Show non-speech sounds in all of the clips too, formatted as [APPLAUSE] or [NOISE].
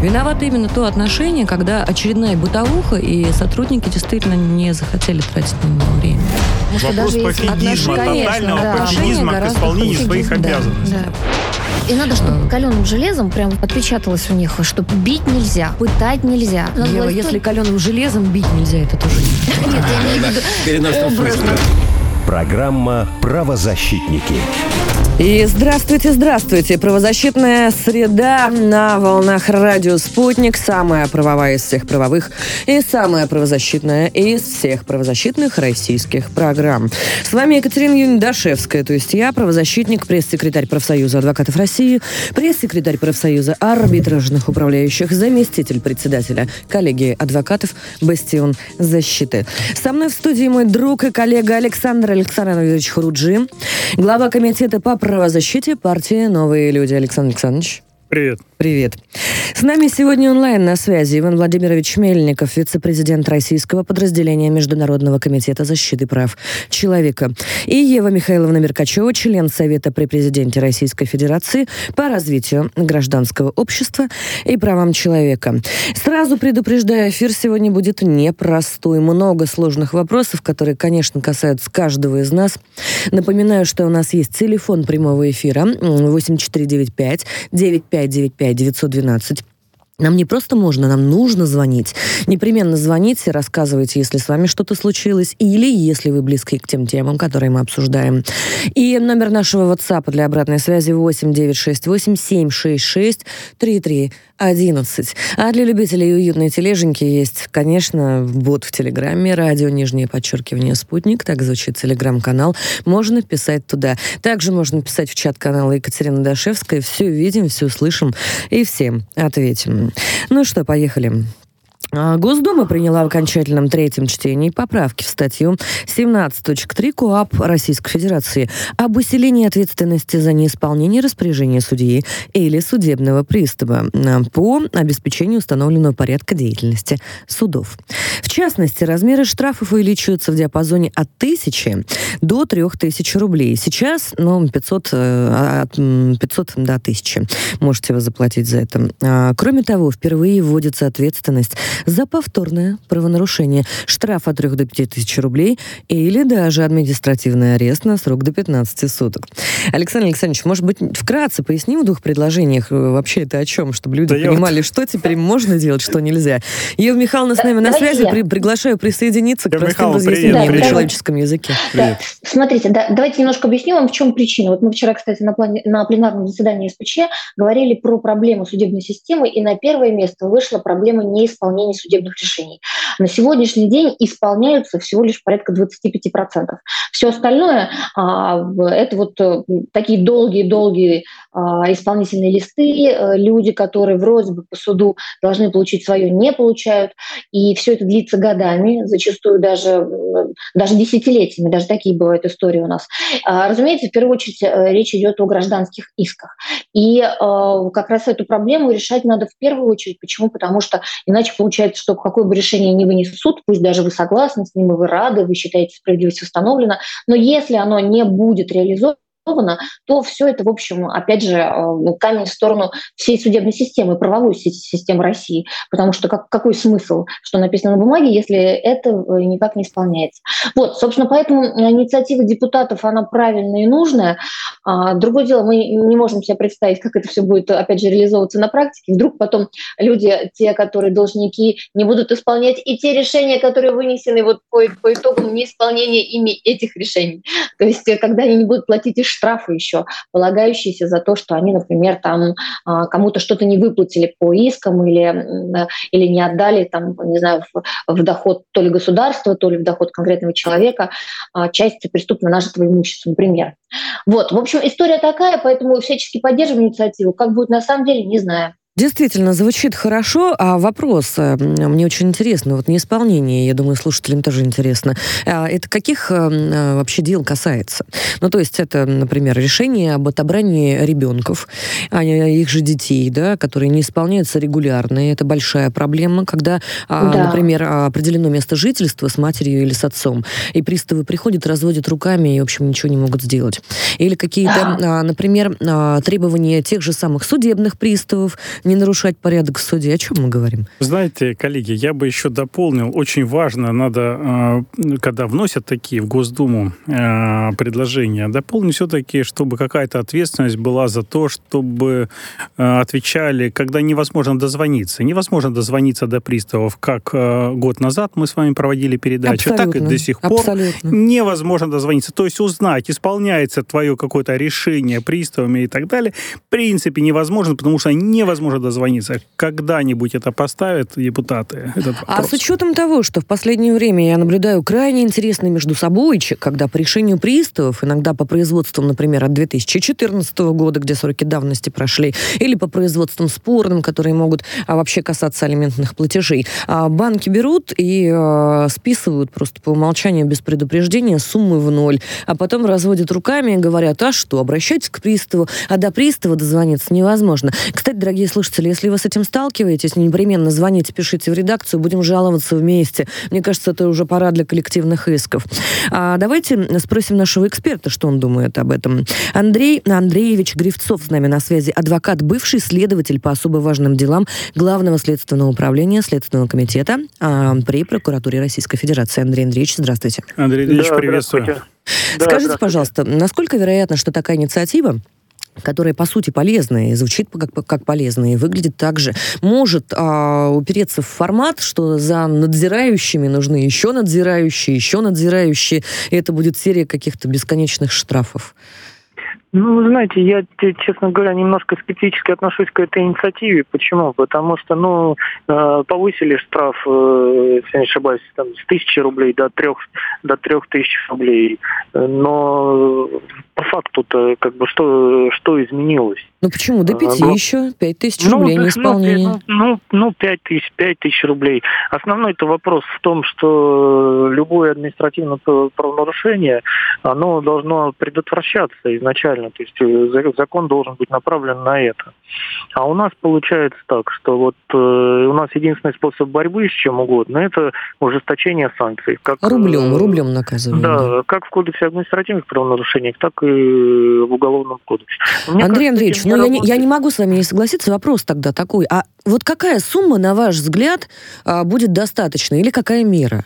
Виновато именно то отношение, когда очередная бытовуха, и сотрудники действительно не захотели тратить на него время. Вопрос пофигизма, тотального да. пофигизма к исполнению своих обязанностей. Да, да. И надо, чтобы каленым железом прям отпечаталось у них, что бить нельзя, пытать нельзя. Ева, если каленым железом бить нельзя, это тоже не [LAUGHS] Нет, я имею в виду Программа «Правозащитники». И здравствуйте, здравствуйте. Правозащитная среда на волнах радио «Спутник». Самая правовая из всех правовых и самая правозащитная из всех правозащитных российских программ. С вами Екатерина Юндашевская, то есть я, правозащитник, пресс-секретарь профсоюза адвокатов России, пресс-секретарь профсоюза арбитражных управляющих, заместитель председателя коллегии адвокатов «Бастион защиты». Со мной в студии мой друг и коллега Александр Александрович Хуруджи, глава комитета по правозащите партии «Новые люди». Александр Александрович. Привет. Привет. С нами сегодня онлайн на связи Иван Владимирович Мельников, вице-президент российского подразделения Международного комитета защиты прав человека, и Ева Михайловна Меркачева, член Совета при президенте Российской Федерации по развитию гражданского общества и правам человека. Сразу предупреждаю, эфир сегодня будет непростой. Много сложных вопросов, которые, конечно, касаются каждого из нас. Напоминаю, что у нас есть телефон прямого эфира 8495 9595 912. Нам не просто можно, нам нужно звонить. Непременно звоните, рассказывайте, если с вами что-то случилось, или если вы близки к тем темам, которые мы обсуждаем. И номер нашего WhatsApp для обратной связи 8 968 766 33 11. А для любителей уютной тележеньки есть, конечно, бот в Телеграме, радио, нижнее подчеркивание, спутник, так звучит Телеграм-канал. Можно писать туда. Также можно писать в чат канала Екатерина Дашевская. Все видим, все слышим и всем ответим. Ну что, поехали. А, Госдума приняла в окончательном третьем чтении поправки в статью 17.3 КОАП Российской Федерации об усилении ответственности за неисполнение распоряжения судьи или судебного пристава а, по обеспечению установленного порядка деятельности судов. В частности, размеры штрафов увеличиваются в диапазоне от 1000 до 3000 рублей. Сейчас, ну, 500, э, от 500 до 1000 можете вы заплатить за это. А, кроме того, впервые вводится ответственность за повторное правонарушение. Штраф от 3 до 5 тысяч рублей или даже административный арест на срок до 15 суток. Александр Александрович, может быть, вкратце поясним в двух предложениях э, вообще это о чем, чтобы люди да понимали, вот... что теперь можно делать, что нельзя. Ева Михайловна с нами на связи. При, приглашаю присоединиться к простым разъяснениям на человеческом языке. Да. Смотрите, да, давайте немножко объясню вам, в чем причина. Вот мы вчера, кстати, на, плане, на пленарном заседании СПЧ говорили про проблему судебной системы, и на первое место вышла проблема неисполнения исполнения судебных решений. На сегодняшний день исполняются всего лишь порядка 25%. Все остальное а, это вот э, такие долгие-долгие а, исполнительные листы, э, люди, которые вроде бы по суду должны получить свое, не получают. И все это длится годами, зачастую даже, даже десятилетиями, даже такие бывают истории у нас. А, разумеется, в первую очередь э, речь идет о гражданских исках. И как раз эту проблему решать надо в первую очередь. Почему? Потому что иначе получается получается, что какое бы решение не вынес суд, пусть даже вы согласны с ним, и вы рады, вы считаете, справедливость установлена, но если оно не будет реализовано, то все это, в общем, опять же, э, камень в сторону всей судебной системы, правовой системы России. Потому что как, какой смысл, что написано на бумаге, если это э, никак не исполняется? Вот, собственно, поэтому инициатива депутатов, она правильная и нужная. А, другое дело, мы не можем себе представить, как это все будет, опять же, реализовываться на практике. Вдруг потом люди, те, которые должники, не будут исполнять и те решения, которые вынесены вот по, по итогам неисполнения ими этих решений. То есть, э, когда они не будут платить и штрафы еще, полагающиеся за то, что они, например, там а, кому-то что-то не выплатили по искам или, или не отдали, там, не знаю, в, в доход то ли государства, то ли в доход конкретного человека а, часть преступно нажитого имущества, например. Вот, в общем, история такая, поэтому всячески поддерживаем инициативу. Как будет на самом деле, не знаю. Действительно, звучит хорошо, а вопрос э, мне очень интересно, вот неисполнение, я думаю, слушателям тоже интересно. А это каких э, э, вообще дел касается? Ну, то есть это, например, решение об отобрании ребенков, а их же детей, да, которые не исполняются регулярно, и это большая проблема, когда, а, да. например, определено место жительства с матерью или с отцом, и приставы приходят, разводят руками и, в общем, ничего не могут сделать. Или какие-то, да. [GASPS] например, требования тех же самых судебных приставов, не нарушать порядок в суде. О чем мы говорим? Знаете, коллеги, я бы еще дополнил. Очень важно, надо, э, когда вносят такие в Госдуму э, предложения, дополнить все-таки, чтобы какая-то ответственность была за то, чтобы э, отвечали, когда невозможно дозвониться. Невозможно дозвониться до приставов, как год назад мы с вами проводили передачу, Абсолютно. так и до сих пор Абсолютно. невозможно дозвониться. То есть узнать, исполняется твое какое-то решение приставами и так далее, в принципе невозможно, потому что невозможно дозвониться. Когда-нибудь это поставят депутаты? Этот а с учетом того, что в последнее время я наблюдаю крайне интересный между собойчик, когда по решению приставов, иногда по производствам, например, от 2014 года, где сроки давности прошли, или по производствам спорным, которые могут а, вообще касаться алиментных платежей, а, банки берут и а, списывают просто по умолчанию без предупреждения суммы в ноль, а потом разводят руками и говорят, а что, обращайтесь к приставу, а до пристава дозвониться невозможно. Кстати, дорогие слушатели, если вы с этим сталкиваетесь, непременно звоните, пишите в редакцию, будем жаловаться вместе. Мне кажется, это уже пора для коллективных исков. А давайте спросим нашего эксперта, что он думает об этом. Андрей Андреевич Гривцов с нами на связи, адвокат, бывший следователь по особо важным делам Главного следственного управления Следственного комитета а, при прокуратуре Российской Федерации. Андрей Андреевич, здравствуйте. Андрей Андреевич, да, приветствую. Скажите, пожалуйста, насколько вероятно, что такая инициатива которая по сути полезная и звучит как, как полезная и выглядит так же, может а, упереться в формат, что за надзирающими нужны еще надзирающие, еще надзирающие, и это будет серия каких-то бесконечных штрафов. Ну, вы знаете, я, честно говоря, немножко скептически отношусь к этой инициативе. Почему? Потому что, ну, э, повысили штраф, э, если не ошибаюсь, там, с тысячи рублей до трех, до трех тысяч рублей. Но по факту-то, как бы, что, что изменилось? Ну почему? До пяти а, еще? Пять тысяч ну, рублей ну, неисполнение. Ну, ну, пять тысяч, пять тысяч рублей. Основной-то вопрос в том, что любое административное правонарушение, оно должно предотвращаться изначально. То есть э, закон должен быть направлен на это. А у нас получается так, что вот э, у нас единственный способ борьбы с чем угодно, это ужесточение санкций. Как, рублем, э, рублем наказываем. Да, да, как в Кодексе административных правонарушений, так и в Уголовном кодексе. Мне Андрей кажется, Андреевич, ну я не, я не могу с вами не согласиться. Вопрос тогда такой. А вот какая сумма, на ваш взгляд, а, будет достаточно? Или какая мера?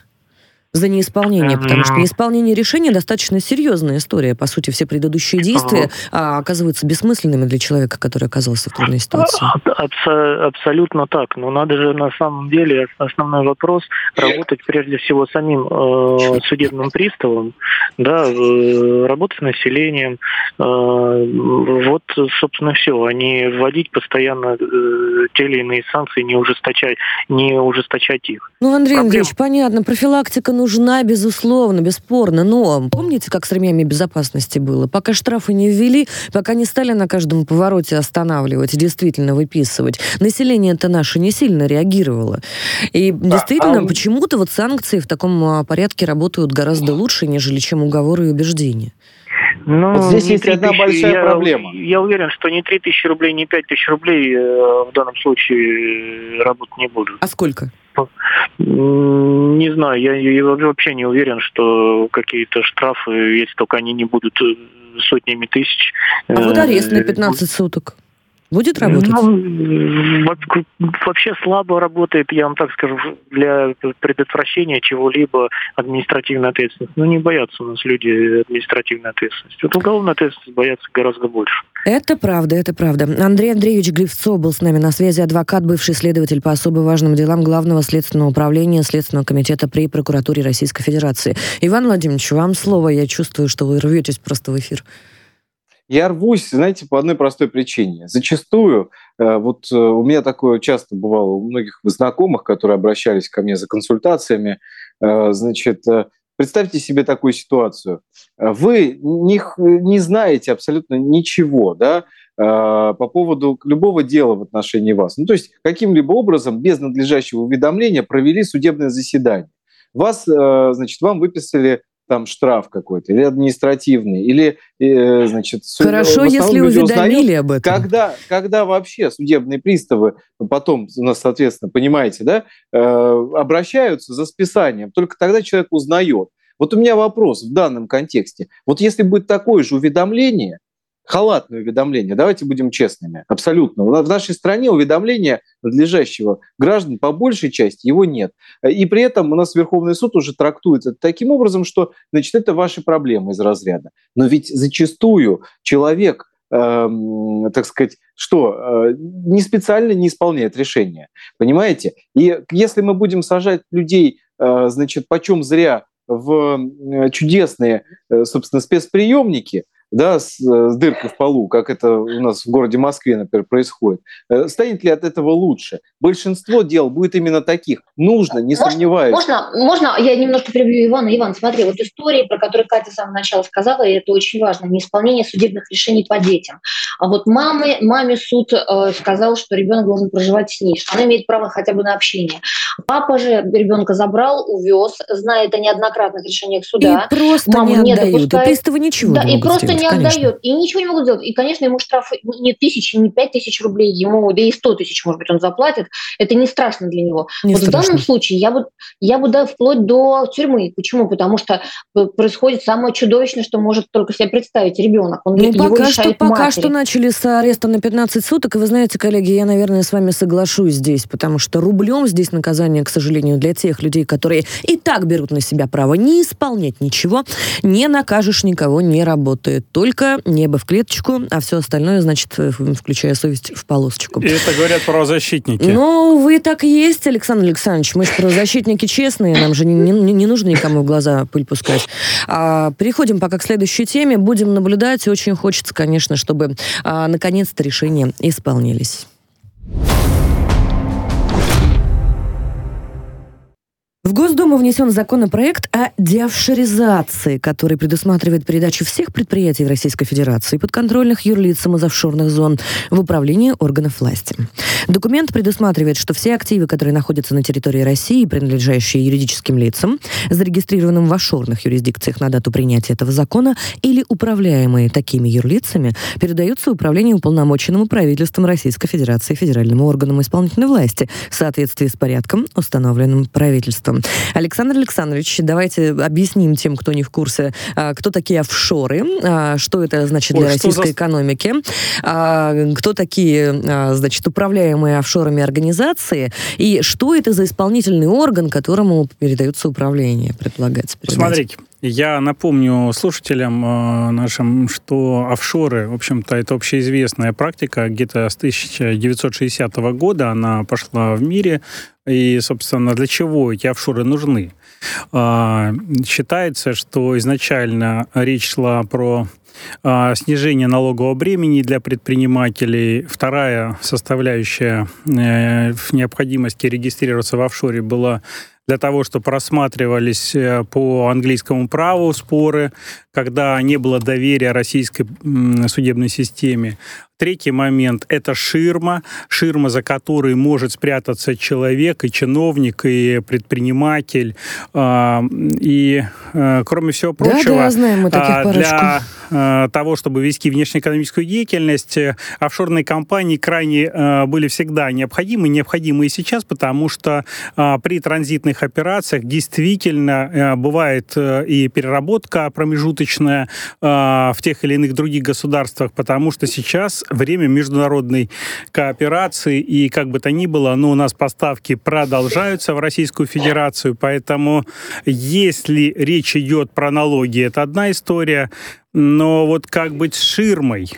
За неисполнение, потому что неисполнение решения достаточно серьезная история. По сути, все предыдущие действия а, оказываются бессмысленными для человека, который оказался в трудной ситуации. Абсо- абсолютно так. Но надо же на самом деле основной вопрос работать прежде всего самим э, судебным приставом, да, э, работать с населением. Э, вот, собственно, все. А не вводить постоянно э, те или иные санкции, не ужесточать, не ужесточать их. Ну, Андрей Проблем... Андреевич, понятно, профилактика нужна, безусловно, бесспорно. Но помните, как с ремнями безопасности было? Пока штрафы не ввели, пока не стали на каждом повороте останавливать и действительно выписывать, население-то наше не сильно реагировало. И действительно, а, почему-то вот санкции в таком а, порядке работают гораздо лучше, нежели чем уговоры и убеждения. Ну, вот здесь есть одна большая я, проблема. Я уверен, что ни 3 тысячи рублей, ни 5 тысяч рублей э, в данном случае э, работать не будут. А сколько? Не знаю, я, я вообще не уверен, что какие-то штрафы, если только они не будут э, сотнями тысяч. А вот арест на 15 суток? Будет работать? Ну, вообще слабо работает, я вам так скажу, для предотвращения чего-либо административной ответственности. Ну, не боятся у нас люди административной ответственности. Вот уголовной ответственности боятся гораздо больше. Это правда, это правда. Андрей Андреевич Гривцов был с нами на связи, адвокат, бывший следователь по особо важным делам Главного следственного управления Следственного комитета при прокуратуре Российской Федерации. Иван Владимирович, вам слово. Я чувствую, что вы рветесь просто в эфир. Я рвусь, знаете, по одной простой причине. Зачастую, э, вот э, у меня такое часто бывало у многих знакомых, которые обращались ко мне за консультациями, э, значит, представьте себе такую ситуацию. Вы не, не знаете абсолютно ничего, да, по поводу любого дела в отношении вас. Ну, то есть каким-либо образом без надлежащего уведомления провели судебное заседание. Вас, значит, вам выписали там штраф какой-то, или административный, или, э, значит... Хорошо, если уведомили об этом. Когда, когда вообще судебные приставы потом, у нас, соответственно, понимаете, да, э, обращаются за списанием, только тогда человек узнает. Вот у меня вопрос в данном контексте. Вот если будет такое же уведомление, халатное уведомление. Давайте будем честными. Абсолютно. В нашей стране уведомления надлежащего граждан по большей части его нет. И при этом у нас Верховный суд уже трактует это таким образом, что значит, это ваши проблемы из разряда. Но ведь зачастую человек, э, так сказать, что э, не специально не исполняет решения. Понимаете? И если мы будем сажать людей, э, значит, почем зря в э, чудесные, э, собственно, спецприемники, да, с, с дыркой в полу, как это у нас в городе Москве, например, происходит, э, станет ли от этого лучше? Большинство дел будет именно таких. Нужно, не можно, сомневаюсь. Можно, можно, я немножко перебью Ивана. Иван, смотри, вот истории, про которые Катя с самого начала сказала, и это очень важно, неисполнение судебных решений по детям. А вот мамы, маме суд э, сказал, что ребенок должен проживать с ней, что она имеет право хотя бы на общение. Папа же ребенка забрал, увез, знает о неоднократных решениях суда. И просто Маму не, не отдают, допускает. и приставы ничего да, не и просто сделать, не конечно. отдает, и ничего не могут сделать. И, конечно, ему штраф не тысячи, не пять тысяч рублей, ему, да и сто тысяч, может быть, он заплатит. Это не страшно для него. Не вот страшно. в данном случае я бы, я бы, да, вплоть до тюрьмы. Почему? Потому что происходит самое чудовищное, что может только себе представить ребенок. Он, ну, пока что, пока что начали с ареста на 15 суток, и вы знаете, коллеги, я, наверное, с вами соглашусь здесь, потому что рублем здесь наказание, к сожалению, для тех людей, которые и так берут на себя право не исполнять ничего, не накажешь никого, не работает. Только небо в клеточку, а все остальное, значит, э, включая совесть, в полосочку. И это говорят правозащитники. Ну, вы так и есть, Александр Александрович. Мы же правозащитники честные, нам же не, не, не нужно никому в глаза пыль пускать. А, переходим пока к следующей теме. Будем наблюдать. Очень хочется, конечно, чтобы а, наконец-то решения исполнились. В Госдуму внесен законопроект о деофшоризации, который предусматривает передачу всех предприятий Российской Федерации подконтрольных юрлицам из офшорных зон в управление органов власти. Документ предусматривает, что все активы, которые находятся на территории России, принадлежащие юридическим лицам, зарегистрированным в офшорных юрисдикциях на дату принятия этого закона или управляемые такими юрлицами, передаются в управление уполномоченному правительством Российской Федерации федеральному органам исполнительной власти в соответствии с порядком, установленным правительством обществом. Александр Александрович, давайте объясним тем, кто не в курсе, а, кто такие офшоры, а, что это значит для Ой, российской за... экономики, а, кто такие, значит, управляемые офшорами организации, и что это за исполнительный орган, которому передается управление, предполагается передать. Смотрите, я напомню слушателям э, нашим, что офшоры, в общем-то, это общеизвестная практика. Где-то с 1960 года она пошла в мире. И, собственно, для чего эти офшоры нужны? Э, считается, что изначально речь шла про э, снижение налогового бремени для предпринимателей. Вторая составляющая э, в необходимости регистрироваться в офшоре была для того, чтобы рассматривались э, по английскому праву споры, когда не было доверия российской судебной системе. Третий момент – это ширма, ширма, за которой может спрятаться человек, и чиновник, и предприниматель. А, и, э, кроме всего прочего, да, да, знаем мы таких а, для э, того, чтобы вести внешнеэкономическую деятельность, э, офшорные компании крайне были всегда необходимы, необходимы и сейчас, потому что при транзитных операциях действительно бывает и переработка промежуточная в тех или иных других государствах, потому что сейчас время международной кооперации, и как бы то ни было, но у нас поставки продолжаются в Российскую Федерацию, поэтому если речь идет про налоги, это одна история, но вот как быть с ширмой?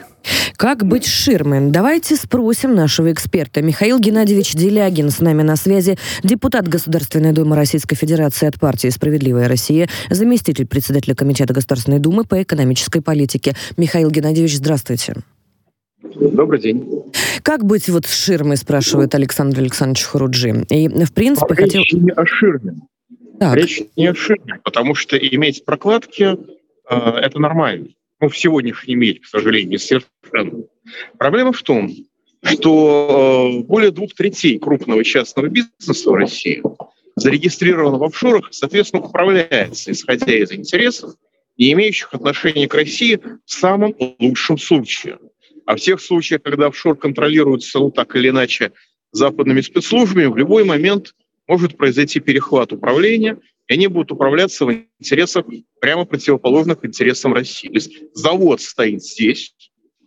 Как быть ширмой? Давайте спросим нашего эксперта. Михаил Геннадьевич Делягин с нами на связи, депутат Государственной Думы Российской Федерации от партии «Справедливая Россия», заместитель председателя Комитета Государственной Думы по экономической политике. Михаил Геннадьевич, здравствуйте. Добрый день. Как быть вот с ширмой, спрашивает Александр Александрович Хуруджи. И, в принципе, а хотел... Речь не о ширме. Так. Речь не о ширме, потому что иметь прокладки э, это нормально. Ну, в сегодняшнем мире, к сожалению, совершенно. Проблема в том, что э, более двух третей крупного частного бизнеса в России зарегистрировано в офшорах, соответственно, управляется, исходя из интересов, не имеющих отношения к России в самом лучшем случае – а в тех случаях, когда офшор контролируется ну, так или иначе западными спецслужбами, в любой момент может произойти перехват управления, и они будут управляться в интересах прямо противоположных интересам России. То есть завод стоит здесь,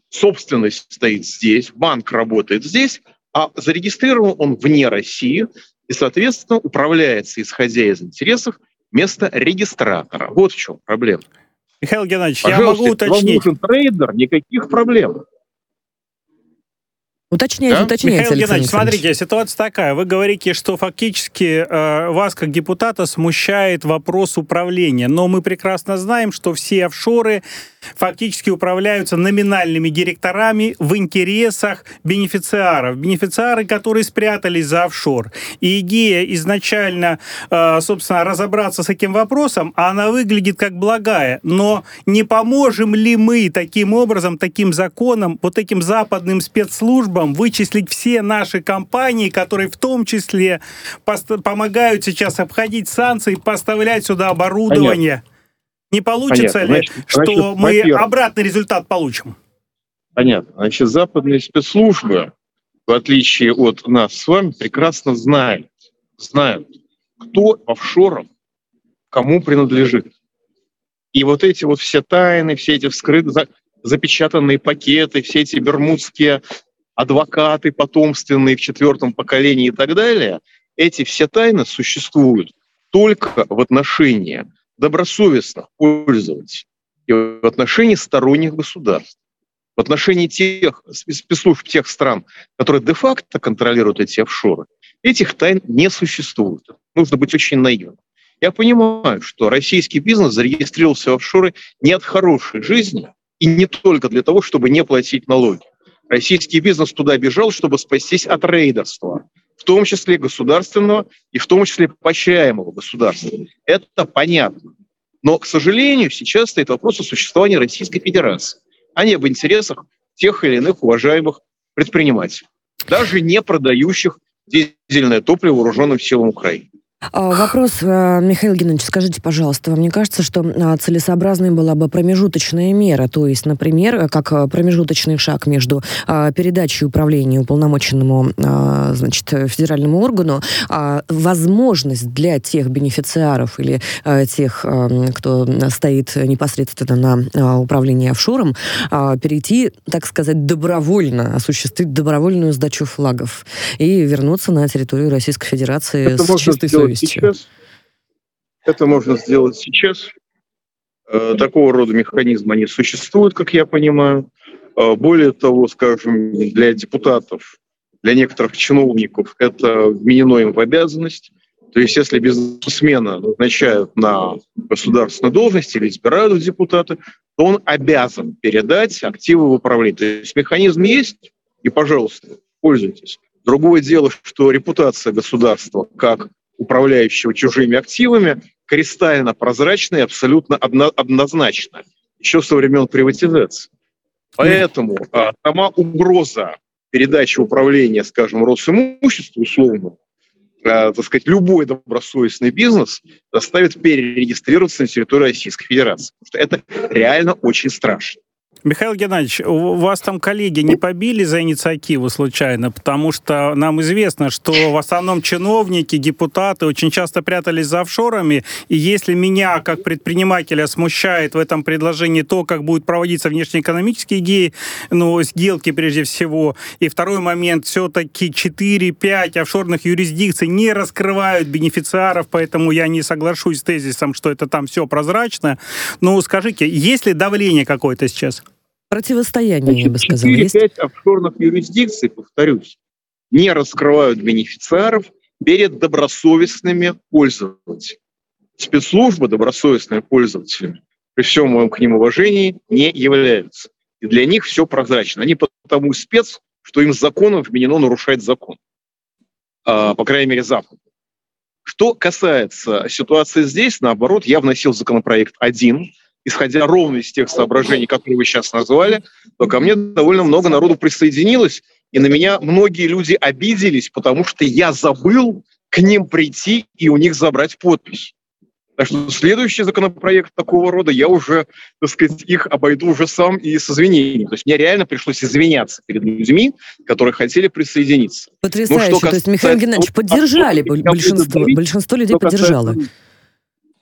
собственность стоит здесь, банк работает здесь, а зарегистрирован он вне России и, соответственно, управляется, исходя из интересов, место регистратора. Вот в чем проблема. Михаил Геннадьевич, Пожалуйста, я могу уточнить. Вам нужен трейдер, никаких проблем. Уточняйте, да? уточняйте, Михаил Геннадьевич, смотрите, ситуация такая. Вы говорите, что фактически э, вас, как депутата, смущает вопрос управления. Но мы прекрасно знаем, что все офшоры фактически управляются номинальными директорами в интересах бенефициаров. Бенефициары, которые спрятались за офшор. И идея изначально, э, собственно, разобраться с этим вопросом, она выглядит как благая. Но не поможем ли мы таким образом, таким законом, вот этим западным спецслужбам вычислить все наши компании, которые в том числе помогают сейчас обходить санкции, поставлять сюда оборудование? Понятно. Не получится Понятно. ли, значит, что значит, мы обратный результат получим? Понятно. Значит, западные спецслужбы, в отличие от нас с вами, прекрасно знают, знают, кто офшором кому принадлежит. И вот эти вот все тайны, все эти вскрытые, запечатанные пакеты, все эти бермудские адвокаты потомственные в четвертом поколении и так далее, эти все тайны существуют только в отношении добросовестных пользователей и в отношении сторонних государств. В отношении тех спецслужб тех стран, которые де-факто контролируют эти офшоры, этих тайн не существует. Нужно быть очень наивным. Я понимаю, что российский бизнес зарегистрировался в офшоры не от хорошей жизни и не только для того, чтобы не платить налоги. Российский бизнес туда бежал, чтобы спастись от рейдерства, в том числе государственного и в том числе поощряемого государства. Это понятно. Но, к сожалению, сейчас стоит вопрос о существовании Российской Федерации, а не об интересах тех или иных уважаемых предпринимателей, даже не продающих дизельное топливо вооруженным силам Украины. А, вопрос, э, Михаил Геннадьевич, скажите, пожалуйста, вам не кажется, что а, целесообразной была бы промежуточная мера, то есть, например, как э, промежуточный шаг между а, передачей управления уполномоченному значит, федеральному органу, возможность для тех бенефициаров или тех, кто стоит непосредственно на управлении офшором, перейти, так сказать, добровольно, осуществить добровольную сдачу флагов и вернуться на территорию Российской Федерации Это с чистой совестью? Сейчас. Это можно сделать сейчас. Э, такого рода механизмы, они существуют, как я понимаю. Э, более того, скажем, для депутатов, для некоторых чиновников это вменено им в обязанность. То есть если бизнесмена назначают на государственную должность или избирают в депутаты, то он обязан передать активы в управление. То есть механизм есть, и, пожалуйста, пользуйтесь. Другое дело, что репутация государства как управляющего чужими активами, кристально прозрачно и абсолютно одно, однозначно, еще со времен приватизации. Поэтому а, сама угроза передачи управления, скажем, Росимуществу условно, а, так сказать, любой добросовестный бизнес заставит перерегистрироваться на территории Российской Федерации. Потому что это реально очень страшно. Михаил Геннадьевич, у вас там коллеги не побили за инициативу случайно? Потому что нам известно, что в основном чиновники, депутаты очень часто прятались за офшорами. И если меня, как предпринимателя, смущает в этом предложении то, как будут проводиться внешнеэкономические идеи, ну, сделки прежде всего, и второй момент, все-таки 4-5 офшорных юрисдикций не раскрывают бенефициаров, поэтому я не соглашусь с тезисом, что это там все прозрачно. Ну, скажите, есть ли давление какое-то сейчас? Противостояние, я бы сказал, 4-5 есть? офшорных юрисдикций, повторюсь, не раскрывают бенефициаров перед добросовестными пользователями. Спецслужбы добросовестными пользователями, при всем моем к ним уважении, не являются. И для них все прозрачно. Они потому спец, что им законом вменено нарушать закон. А, по крайней мере, Запад. Что касается ситуации здесь, наоборот, я вносил законопроект один – исходя ровно из тех соображений, которые вы сейчас назвали, то ко мне довольно много народу присоединилось, и на меня многие люди обиделись, потому что я забыл к ним прийти и у них забрать подпись. Так что следующий законопроект такого рода я уже, так сказать, их обойду уже сам и с извинениями. То есть мне реально пришлось извиняться перед людьми, которые хотели присоединиться. Потрясающе. Ну, То есть Михаил Геннадьевич поддержали большинство, большинство людей поддержало. Касается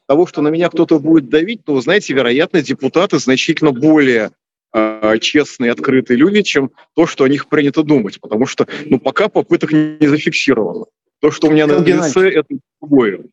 того, что на меня кто-то будет давить, то, знаете, вероятно, депутаты значительно более э, честные, открытые люди, чем то, что о них принято думать. Потому что ну, пока попыток не зафиксировано. То, что у меня Михаил на лице, это другое.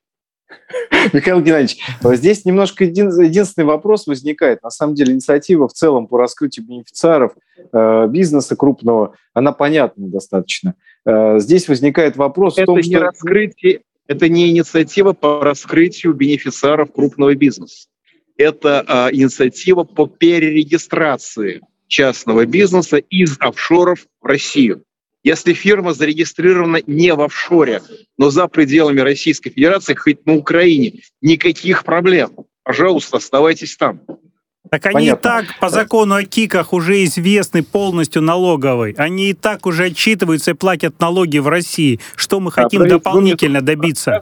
[LAUGHS] Михаил Геннадьевич, здесь немножко един, единственный вопрос возникает. На самом деле инициатива в целом по раскрытию бенефициаров э, бизнеса крупного, она понятна достаточно. Э, здесь возникает вопрос это в том, не что... Раскрытие, это не инициатива по раскрытию бенефициаров крупного бизнеса. Это э, инициатива по перерегистрации частного бизнеса из офшоров в Россию. Если фирма зарегистрирована не в офшоре, но за пределами Российской Федерации, хоть на Украине, никаких проблем. Пожалуйста, оставайтесь там. Так они Понятно. и так по закону о КИКах уже известны полностью налоговой. Они и так уже отчитываются и платят налоги в России. Что мы хотим а, дополнительно добиться?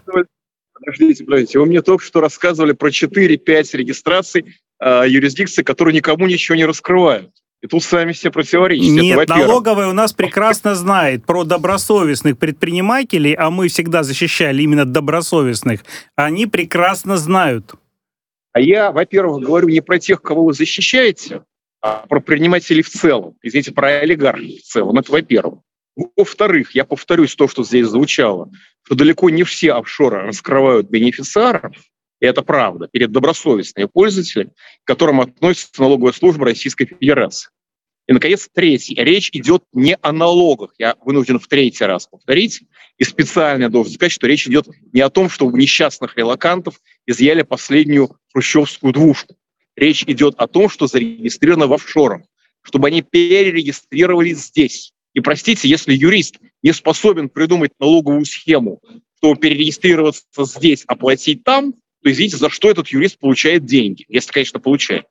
Подождите, подождите. Вы мне только что рассказывали про 4-5 регистраций э, юрисдикций, которые никому ничего не раскрывают. И тут сами все противоречите. Нет, налоговая у нас прекрасно знает про добросовестных предпринимателей, а мы всегда защищали именно добросовестных. Они прекрасно знают. А я, во-первых, говорю не про тех, кого вы защищаете, а про предпринимателей в целом. Извините, про олигархов в целом. Это во-первых. Во-вторых, я повторюсь то, что здесь звучало, что далеко не все офшоры раскрывают бенефициаров, и это правда, перед добросовестными пользователями, к которым относится налоговая служба Российской Федерации. И, наконец, третий. Речь идет не о налогах. Я вынужден в третий раз повторить. И специально должен сказать, что речь идет не о том, что у несчастных релакантов изъяли последнюю хрущевскую двушку. Речь идет о том, что зарегистрировано в офшорах, чтобы они перерегистрировались здесь. И простите, если юрист не способен придумать налоговую схему, чтобы перерегистрироваться здесь, оплатить там, то извините, за что этот юрист получает деньги, если, конечно, получает.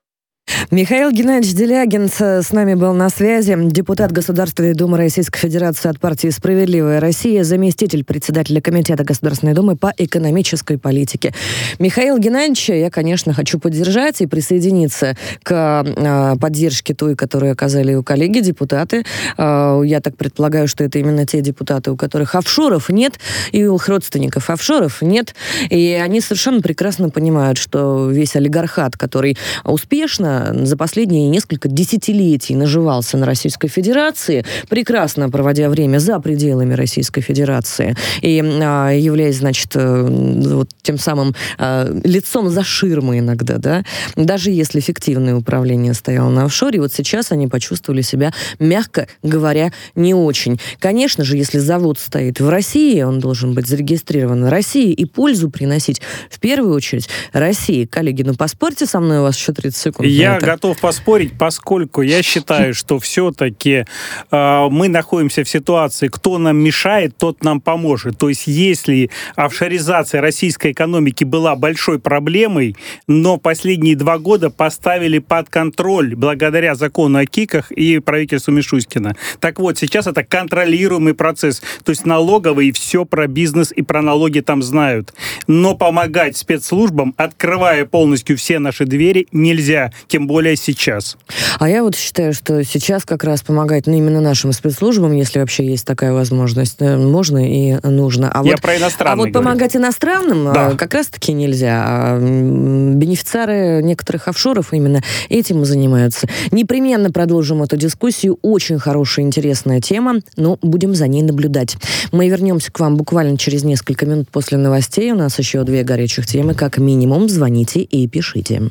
Михаил Геннадьевич Делягин с нами был на связи, депутат Государственной Думы Российской Федерации от партии «Справедливая Россия», заместитель председателя Комитета Государственной Думы по экономической политике. Михаил Геннадьевич, я, конечно, хочу поддержать и присоединиться к э, поддержке той, которую оказали у коллеги депутаты. Э, я так предполагаю, что это именно те депутаты, у которых офшоров нет, и у их родственников офшоров нет. И они совершенно прекрасно понимают, что весь олигархат, который успешно за последние несколько десятилетий наживался на Российской Федерации, прекрасно проводя время за пределами Российской Федерации и а, являясь, значит, э, вот тем самым а, лицом за ширмой иногда, да, даже если фиктивное управление стояло на офшоре, вот сейчас они почувствовали себя, мягко говоря, не очень. Конечно же, если завод стоит в России, он должен быть зарегистрирован в России и пользу приносить в первую очередь России. Коллеги, ну поспорьте со мной, у вас еще 30 секунд. Я я готов поспорить, поскольку я считаю, что все-таки э, мы находимся в ситуации, кто нам мешает, тот нам поможет. То есть если офшоризация российской экономики была большой проблемой, но последние два года поставили под контроль благодаря закону о КИКах и правительству Мишустина. Так вот, сейчас это контролируемый процесс. То есть налоговые все про бизнес и про налоги там знают. Но помогать спецслужбам, открывая полностью все наши двери, нельзя. Тем тем более сейчас. А я вот считаю, что сейчас как раз помогать ну, именно нашим спецслужбам, если вообще есть такая возможность, э, можно и нужно. А я вот, про иностранных А вот говорю. помогать иностранным а, да. как раз-таки нельзя. А бенефициары некоторых офшоров именно этим занимаются. Непременно продолжим эту дискуссию. Очень хорошая, интересная тема, но будем за ней наблюдать. Мы вернемся к вам буквально через несколько минут после новостей. У нас еще две горячих темы. Как минимум, звоните и пишите.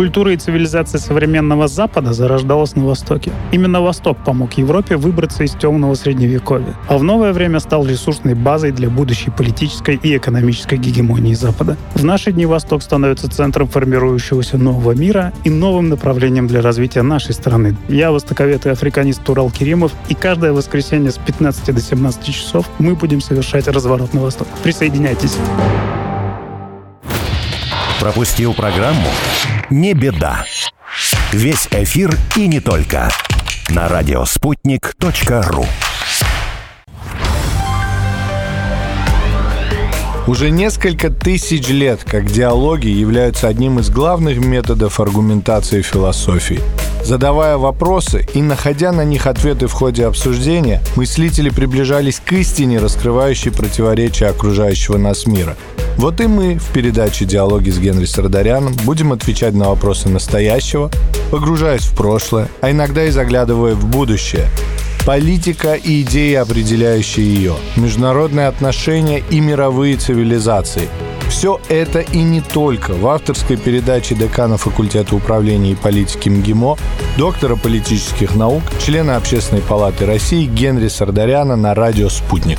Культура и цивилизация современного Запада зарождалась на Востоке. Именно Восток помог Европе выбраться из темного средневековья, а в новое время стал ресурсной базой для будущей политической и экономической гегемонии Запада. В наши дни Восток становится центром формирующегося нового мира и новым направлением для развития нашей страны. Я востоковед и африканист Турал Керимов, и каждое воскресенье с 15 до 17 часов мы будем совершать разворот на восток. Присоединяйтесь. Пропустил программу? Не беда. Весь эфир и не только. На радиоспутник.ру Уже несколько тысяч лет как диалоги являются одним из главных методов аргументации философии – Задавая вопросы и находя на них ответы в ходе обсуждения, мыслители приближались к истине, раскрывающей противоречия окружающего нас мира. Вот и мы в передаче «Диалоги с Генри Сардаряном» будем отвечать на вопросы настоящего, погружаясь в прошлое, а иногда и заглядывая в будущее. Политика и идеи, определяющие ее, международные отношения и мировые цивилизации – все это и не только в авторской передаче декана факультета управления и политики МГИМО, доктора политических наук, члена Общественной палаты России Генри Сардаряна на радио «Спутник».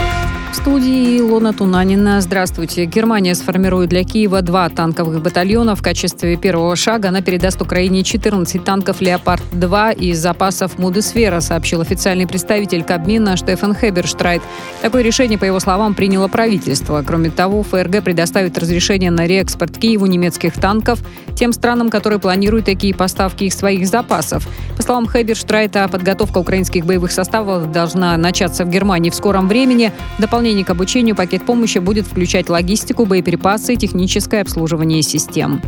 студии Илона Тунанина. Здравствуйте. Германия сформирует для Киева два танковых батальона. В качестве первого шага она передаст Украине 14 танков «Леопард-2» из запасов «Мудесфера», сообщил официальный представитель Кабмина Штефан Хеберштрайт. Такое решение, по его словам, приняло правительство. Кроме того, ФРГ предоставит разрешение на реэкспорт Киеву немецких танков тем странам, которые планируют такие поставки их своих запасов. По словам Хеберштрайта, подготовка украинских боевых составов должна начаться в Германии в скором времени. Дополнительно дополнение к обучению пакет помощи будет включать логистику, боеприпасы и техническое обслуживание систем.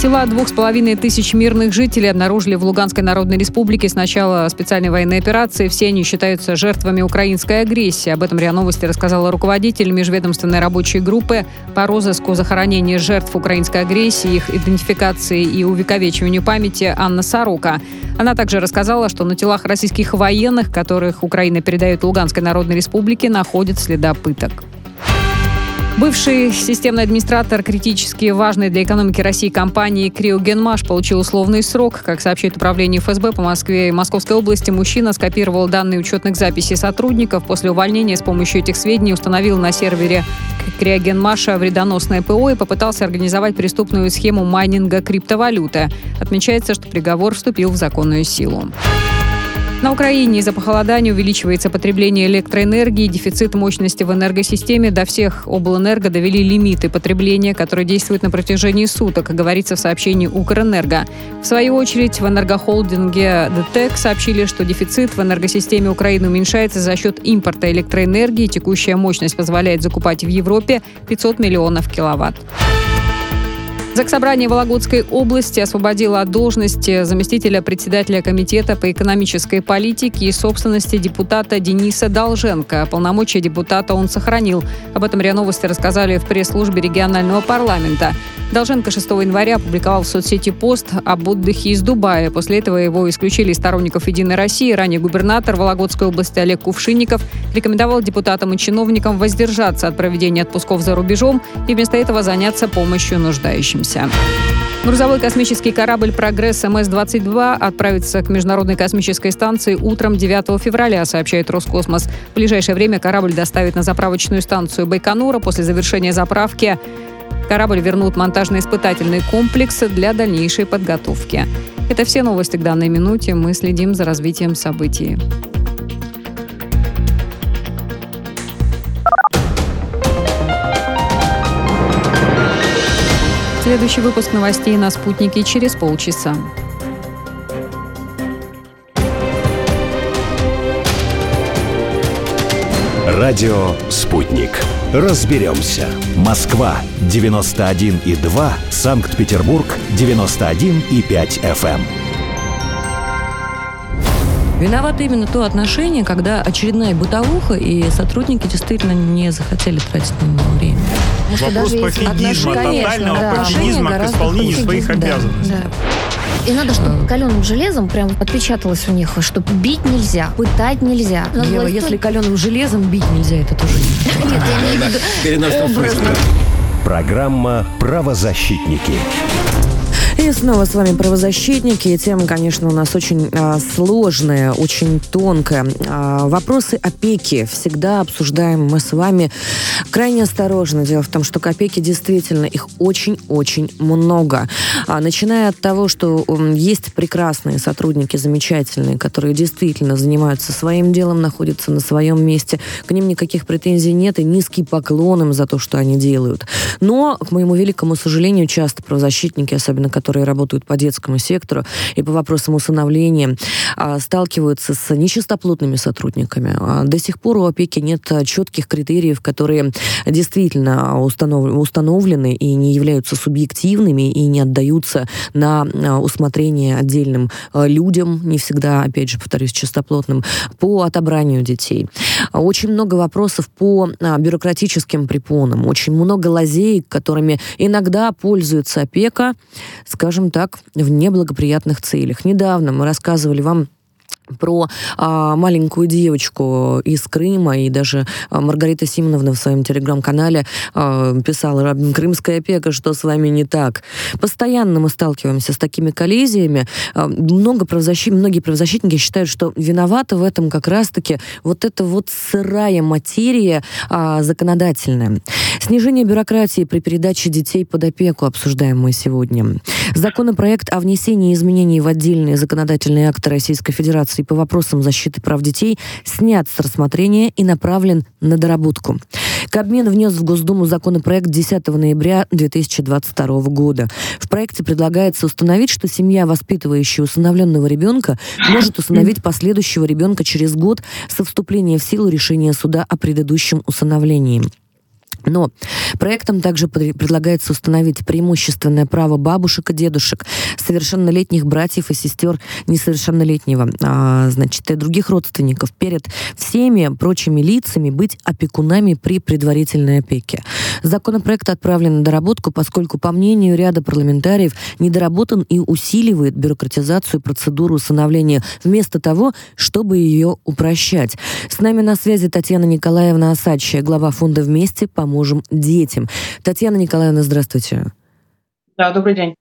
Тела двух с половиной тысяч мирных жителей обнаружили в Луганской Народной Республике с начала специальной военной операции. Все они считаются жертвами украинской агрессии. Об этом РИА Новости рассказала руководитель межведомственной рабочей группы по розыску захоронения жертв украинской агрессии, их идентификации и увековечиванию памяти Анна Сорока. Она также рассказала, что на телах российских военных, которых Украина передает Луганской Народной Республике, находят следа пыток. Бывший системный администратор критически важной для экономики России компании «Криогенмаш» получил условный срок. Как сообщает управление ФСБ по Москве и Московской области, мужчина скопировал данные учетных записей сотрудников. После увольнения с помощью этих сведений установил на сервере Криогенмаша вредоносное ПО и попытался организовать преступную схему майнинга криптовалюты. Отмечается, что приговор вступил в законную силу. На Украине из-за похолодания увеличивается потребление электроэнергии, дефицит мощности в энергосистеме. До всех облэнерго довели лимиты потребления, которые действуют на протяжении суток, говорится в сообщении Укрэнерго. В свою очередь в энергохолдинге ДТЭК сообщили, что дефицит в энергосистеме Украины уменьшается за счет импорта электроэнергии. Текущая мощность позволяет закупать в Европе 500 миллионов киловатт. Заксобрание Вологодской области освободило от должности заместителя председателя Комитета по экономической политике и собственности депутата Дениса Долженко. Полномочия депутата он сохранил. Об этом РИА Новости рассказали в пресс-службе регионального парламента. Долженко 6 января опубликовал в соцсети пост об отдыхе из Дубая. После этого его исключили из сторонников «Единой России». Ранее губернатор Вологодской области Олег Кувшинников рекомендовал депутатам и чиновникам воздержаться от проведения отпусков за рубежом и вместо этого заняться помощью нуждающимся. Грузовой космический корабль «Прогресс МС-22» отправится к Международной космической станции утром 9 февраля, сообщает Роскосмос. В ближайшее время корабль доставит на заправочную станцию Байконура. После завершения заправки Корабль вернут монтажно-испытательный комплекс для дальнейшей подготовки. Это все новости к данной минуте. Мы следим за развитием событий. Следующий выпуск новостей на «Спутнике» через полчаса. Радио «Спутник». Разберемся. Москва, 91,2. Санкт-Петербург, 91,5 FM. Виновато именно то отношение, когда очередная бытовуха, и сотрудники действительно не захотели тратить на него время. Вопрос пофигизма, тотального да, пофигизма к исполнению своих обязанностей. Да, да. И надо, чтобы каленым железом прям отпечаталось у них, что бить нельзя, пытать нельзя. Ева, если каленым железом бить нельзя, это тоже не [LAUGHS] Нет, я имею в виду образно. Программа «Правозащитники». И снова с вами правозащитники. И тема, конечно, у нас очень а, сложная, очень тонкая. А, вопросы опеки всегда обсуждаем мы с вами крайне осторожно. Дело в том, что к опеке действительно их очень-очень много. А, начиная от того, что есть прекрасные сотрудники, замечательные, которые действительно занимаются своим делом, находятся на своем месте. К ним никаких претензий нет и низкий поклон им за то, что они делают. Но, к моему великому сожалению, часто правозащитники, особенно которые работают по детскому сектору и по вопросам усыновления, а, сталкиваются с нечистоплотными сотрудниками. А, до сих пор у опеки нет четких критериев, которые действительно установлены и не являются субъективными и не отдаются на а, усмотрение отдельным людям, не всегда, опять же, повторюсь, чистоплотным, по отобранию детей. Очень много вопросов по бюрократическим препонам, очень много лазеек, которыми иногда пользуется опека, скажем так, в неблагоприятных целях. Недавно мы рассказывали вам про а, маленькую девочку из Крыма, и даже а, Маргарита Симоновна в своем телеграм-канале а, писала «Крымская опека, что с вами не так?». Постоянно мы сталкиваемся с такими коллизиями. А, много правозащит... Многие правозащитники считают, что виновата в этом как раз-таки вот эта вот сырая материя а, законодательная. Снижение бюрократии при передаче детей под опеку обсуждаем мы сегодня. Законопроект о внесении изменений в отдельные законодательные акты Российской Федерации по вопросам защиты прав детей снят с рассмотрения и направлен на доработку. Кабмин внес в Госдуму законопроект 10 ноября 2022 года. В проекте предлагается установить, что семья, воспитывающая усыновленного ребенка, может усыновить последующего ребенка через год со вступления в силу решения суда о предыдущем усыновлении. Но проектом также предлагается установить преимущественное право бабушек и дедушек, совершеннолетних братьев и сестер несовершеннолетнего, а, значит, и других родственников перед всеми прочими лицами быть опекунами при предварительной опеке. Законопроект отправлен на доработку, поскольку, по мнению ряда парламентариев, недоработан и усиливает бюрократизацию процедуры усыновления вместо того, чтобы ее упрощать. С нами на связи Татьяна Николаевна Осадчая, глава фонда «Вместе» поможет поможем детям. Татьяна Николаевна, здравствуйте. Да, добрый день.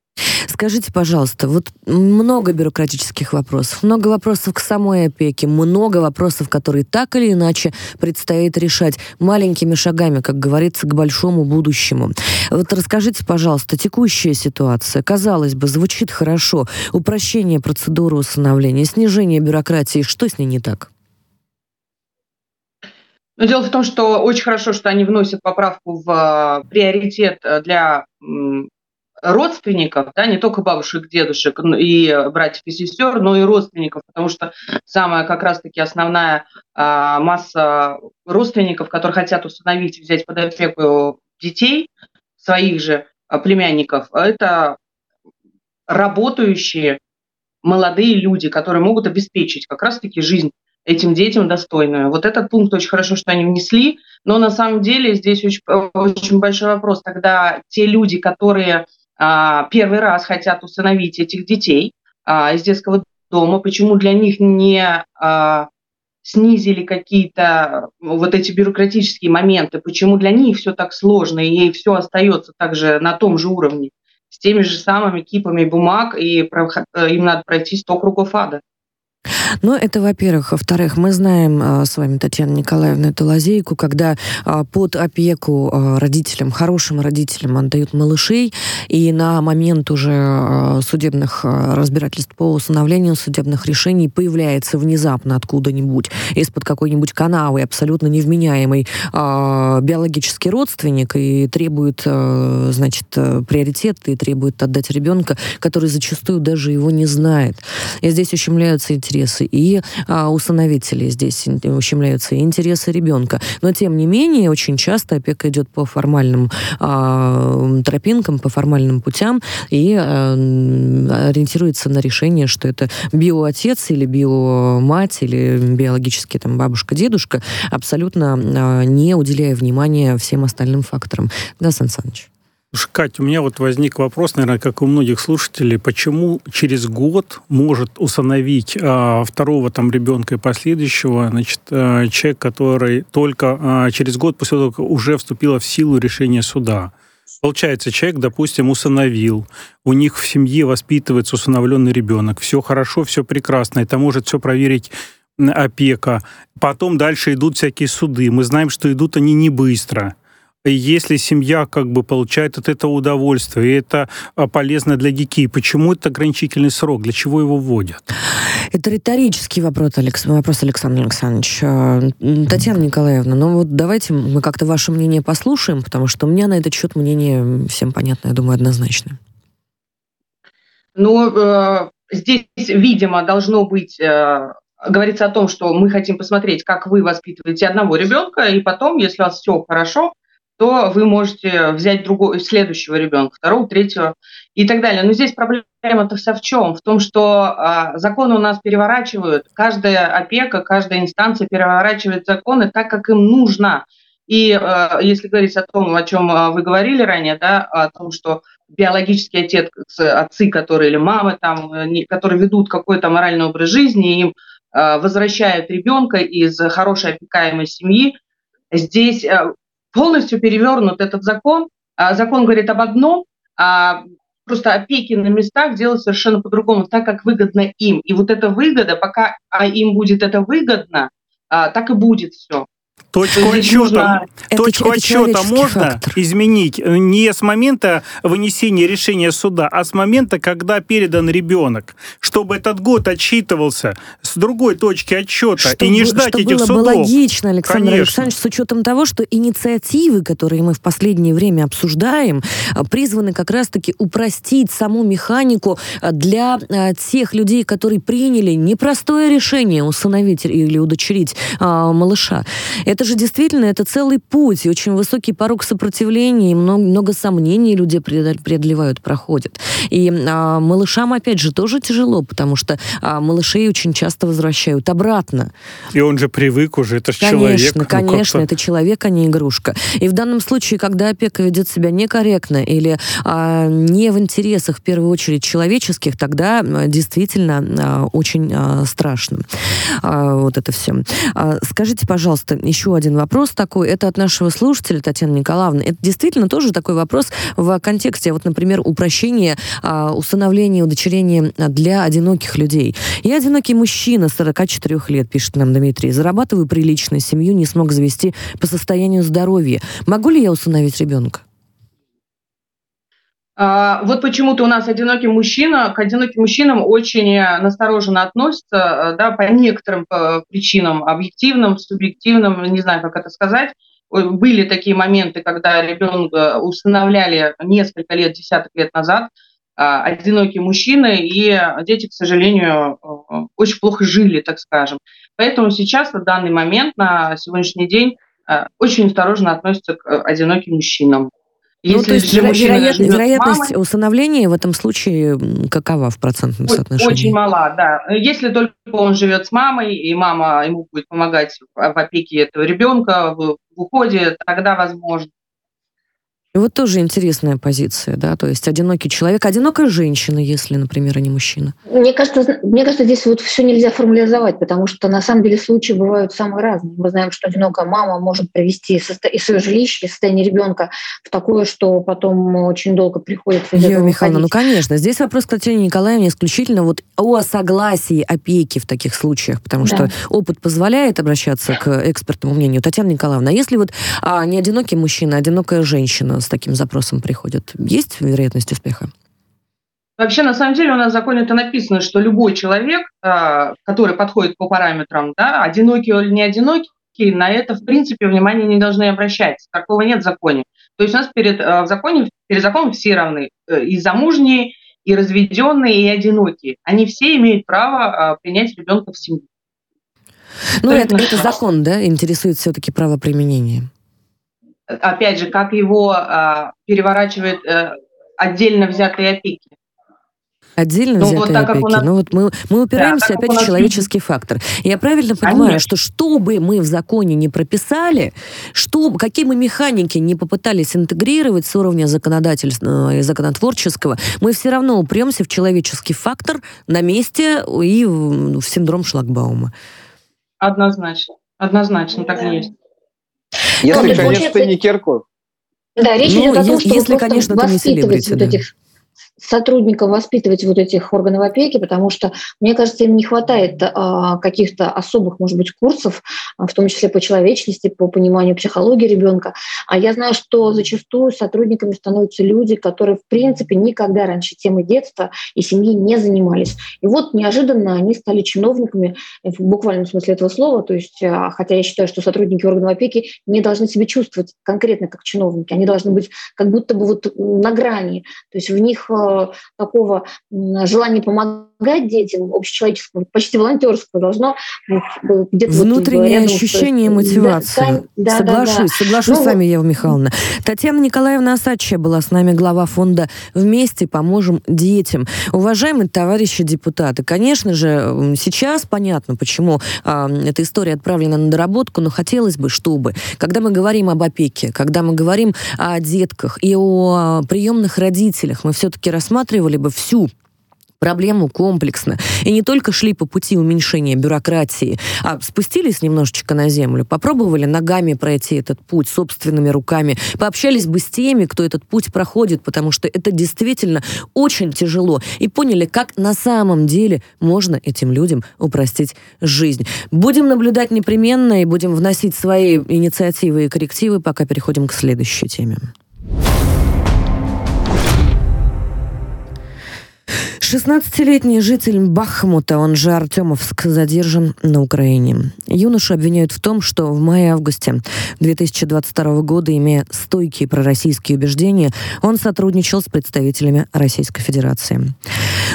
Скажите, пожалуйста, вот много бюрократических вопросов, много вопросов к самой опеке, много вопросов, которые так или иначе предстоит решать маленькими шагами, как говорится, к большому будущему. Вот расскажите, пожалуйста, текущая ситуация, казалось бы, звучит хорошо, упрощение процедуры усыновления, снижение бюрократии, что с ней не так? Но дело в том, что очень хорошо, что они вносят поправку в э, приоритет э, для родственников, да, не только бабушек, дедушек и братьев и сестер, но и родственников, потому что самая как раз-таки основная а, масса родственников, которые хотят установить взять под опеку детей, своих же а, племянников, это работающие молодые люди, которые могут обеспечить как раз-таки жизнь этим детям достойную. Вот этот пункт очень хорошо, что они внесли, но на самом деле здесь очень, очень большой вопрос, когда те люди, которые а, первый раз хотят усыновить этих детей а, из детского дома, почему для них не а, снизили какие-то вот эти бюрократические моменты, почему для них все так сложно и все остается также на том же уровне, с теми же самыми кипами бумаг, и им надо пройти 100 кругов ада. Ну, это, во-первых. Во-вторых, мы знаем а, с вами, Татьяна Николаевна, эту лазейку, когда а, под опеку а, родителям, хорошим родителям отдают малышей, и на момент уже судебных разбирательств по установлению судебных решений появляется внезапно откуда-нибудь, из-под какой-нибудь канавы абсолютно невменяемый биологический родственник и требует, значит, приоритет и требует отдать ребенка, который зачастую даже его не знает. И здесь ущемляются интересы и а, усыновителей здесь ущемляются и интересы ребенка. Но, тем не менее, очень часто опека идет по формальным а, тропинкам, по формальным путям и а, ориентируется на решение, что это биоотец или биомать или биологически там бабушка-дедушка, абсолютно а, не уделяя внимания всем остальным факторам. Да, Сан Саныч? Кать, у меня вот возник вопрос, наверное, как у многих слушателей, почему через год может усыновить а, второго там ребенка и последующего, значит, а, человек, который только а, через год после того, как уже вступило в силу решение суда? Получается, человек, допустим, усыновил, у них в семье воспитывается усыновленный ребенок, все хорошо, все прекрасно, это может все проверить опека. Потом дальше идут всякие суды. Мы знаем, что идут они не быстро если семья как бы получает от этого удовольствие, и это а, полезно для детей, почему это ограничительный срок, для чего его вводят? Это риторический вопрос, Алекс, вопрос Александр Александрович. А, Татьяна Николаевна, ну вот давайте мы как-то ваше мнение послушаем, потому что у меня на этот счет мнение всем понятно, я думаю, однозначно. Ну, э, здесь, видимо, должно быть э, говорится о том, что мы хотим посмотреть, как вы воспитываете одного ребенка, и потом, если у вас все хорошо, то вы можете взять другого, следующего ребенка, второго, третьего и так далее. Но здесь проблема-то вся в чем? В том, что а, законы у нас переворачивают, каждая опека, каждая инстанция переворачивает законы так, как им нужно. И а, если говорить о том, о чем а, вы говорили ранее, да, о том, что биологический отец, отцы, которые или мамы, там, не, которые ведут какой-то моральный образ жизни, им возвращают ребенка из хорошей опекаемой семьи, здесь полностью перевернут этот закон. А, закон говорит об одном, а просто опеки на местах делают совершенно по-другому, так как выгодно им. И вот эта выгода, пока а, им будет это выгодно, а, так и будет все. Точку отсчета, это, точку это отсчета можно фактор. изменить не с момента вынесения решения суда, а с момента, когда передан ребенок, чтобы этот год отчитывался с другой точки отсчета чтобы, и не ждать чтобы этих было судов. бы логично, Александр Конечно. Александрович, с учетом того, что инициативы, которые мы в последнее время обсуждаем, а, призваны как раз-таки упростить саму механику а, для тех людей, которые приняли непростое решение усыновить или удочерить малыша. Это же действительно это целый путь, и очень высокий порог сопротивления, и много, много сомнений люди преодолевают, проходят. И а, малышам, опять же, тоже тяжело, потому что а, малышей очень часто возвращают обратно. И он же привык уже, это же конечно, человек. Ну, конечно, это человек, а не игрушка. И в данном случае, когда опека ведет себя некорректно или а, не в интересах, в первую очередь, человеческих, тогда а, действительно а, очень а, страшно. А, вот это все. А, скажите, пожалуйста, еще один вопрос такой. Это от нашего слушателя Татьяны Николаевны. Это действительно тоже такой вопрос в контексте, вот, например, упрощения а, усыновления, удочерения для одиноких людей. Я одинокий мужчина, 44 лет, пишет нам Дмитрий. Зарабатываю прилично, семью не смог завести по состоянию здоровья. Могу ли я усыновить ребенка? А, вот почему-то у нас одинокий мужчина, к одиноким мужчинам очень настороженно относятся, э, да, по некоторым э, причинам, объективным, субъективным, не знаю, как это сказать. Были такие моменты, когда ребенка усыновляли несколько лет, десяток лет назад, а, одинокие мужчины, и дети, к сожалению, э, очень плохо жили, так скажем. Поэтому сейчас, на данный момент, на сегодняшний день, очень осторожно относятся к одиноким мужчинам. Ну, то есть веро- вероятность, вероятность усыновления в этом случае какова в процентном соотношении? Очень мала, да. Если только он живет с мамой, и мама ему будет помогать в опеке этого ребенка, в уходе, тогда возможно. И вот тоже интересная позиция, да, то есть одинокий человек, одинокая женщина, если, например, а не мужчина. Мне кажется, мне кажется, здесь вот все нельзя формализовать, потому что на самом деле случаи бывают самые разные. Мы знаем, что одинокая мама может привести и свое жилище, и состояние ребенка в такое, что потом очень долго приходится из Ева Михайловна, ну, конечно. Здесь вопрос к Татьяне Николаевне исключительно вот о согласии опеки в таких случаях, потому да. что опыт позволяет обращаться к экспертному мнению. Татьяна Николаевна, а если вот а, не одинокий мужчина, а одинокая женщина с таким запросом приходят. Есть вероятность успеха? Вообще, на самом деле, у нас в законе это написано, что любой человек, а, который подходит по параметрам, да, одинокий или не одинокий, на это, в принципе, внимание не должны обращать. Такого нет в законе. То есть у нас перед, а, в законе, перед законом все равны. Э, и замужние, и разведенные, и одинокие. Они все имеют право а, принять ребенка в семью. Ну, это, это закон, да, интересует все-таки право применения опять же, как его а, переворачивает а, отдельно взятые опеки. Отдельно ну, взятые вот опеки. Нас... Ну вот мы, мы упираемся да, опять в человеческий фактор. Я правильно понимаю, Конечно. что что бы мы в законе не прописали, что, какие мы механики не попытались интегрировать с уровня законодательства и законотворческого, мы все равно упремся в человеческий фактор на месте и в, в синдром шлагбаума. Однозначно. Однозначно, так и есть. Если, конечно, ты не Киркоров. Да, речь ну, идет о том, что если, конечно, воспитывать вот этих сотрудникам воспитывать вот этих органов опеки, потому что, мне кажется, им не хватает а, каких-то особых, может быть, курсов, а, в том числе по человечности, по пониманию психологии ребенка. А я знаю, что зачастую сотрудниками становятся люди, которые, в принципе, никогда раньше темой детства и семьи не занимались. И вот неожиданно они стали чиновниками в буквальном смысле этого слова, то есть, а, хотя я считаю, что сотрудники органов опеки не должны себя чувствовать конкретно как чиновники, они должны быть как будто бы вот на грани, то есть в них такого желания помогать детям, общечеловеческого, почти волонтерского должно где-то Внутреннее вот, ощущение вот, мотивации. Да, соглашусь, да, да. соглашусь ну, с вами, Ева Михайловна. Татьяна Николаевна Асачья была с нами, глава фонда «Вместе поможем детям». Уважаемые товарищи депутаты, конечно же, сейчас понятно, почему э, эта история отправлена на доработку, но хотелось бы, чтобы, когда мы говорим об опеке, когда мы говорим о детках и о приемных родителях, мы все-таки рассматривали бы всю проблему комплексно. И не только шли по пути уменьшения бюрократии, а спустились немножечко на землю, попробовали ногами пройти этот путь собственными руками, пообщались бы с теми, кто этот путь проходит, потому что это действительно очень тяжело, и поняли, как на самом деле можно этим людям упростить жизнь. Будем наблюдать непременно и будем вносить свои инициативы и коррективы, пока переходим к следующей теме. 16-летний житель Бахмута, он же Артемовск, задержан на Украине. Юношу обвиняют в том, что в мае-августе 2022 года, имея стойкие пророссийские убеждения, он сотрудничал с представителями Российской Федерации.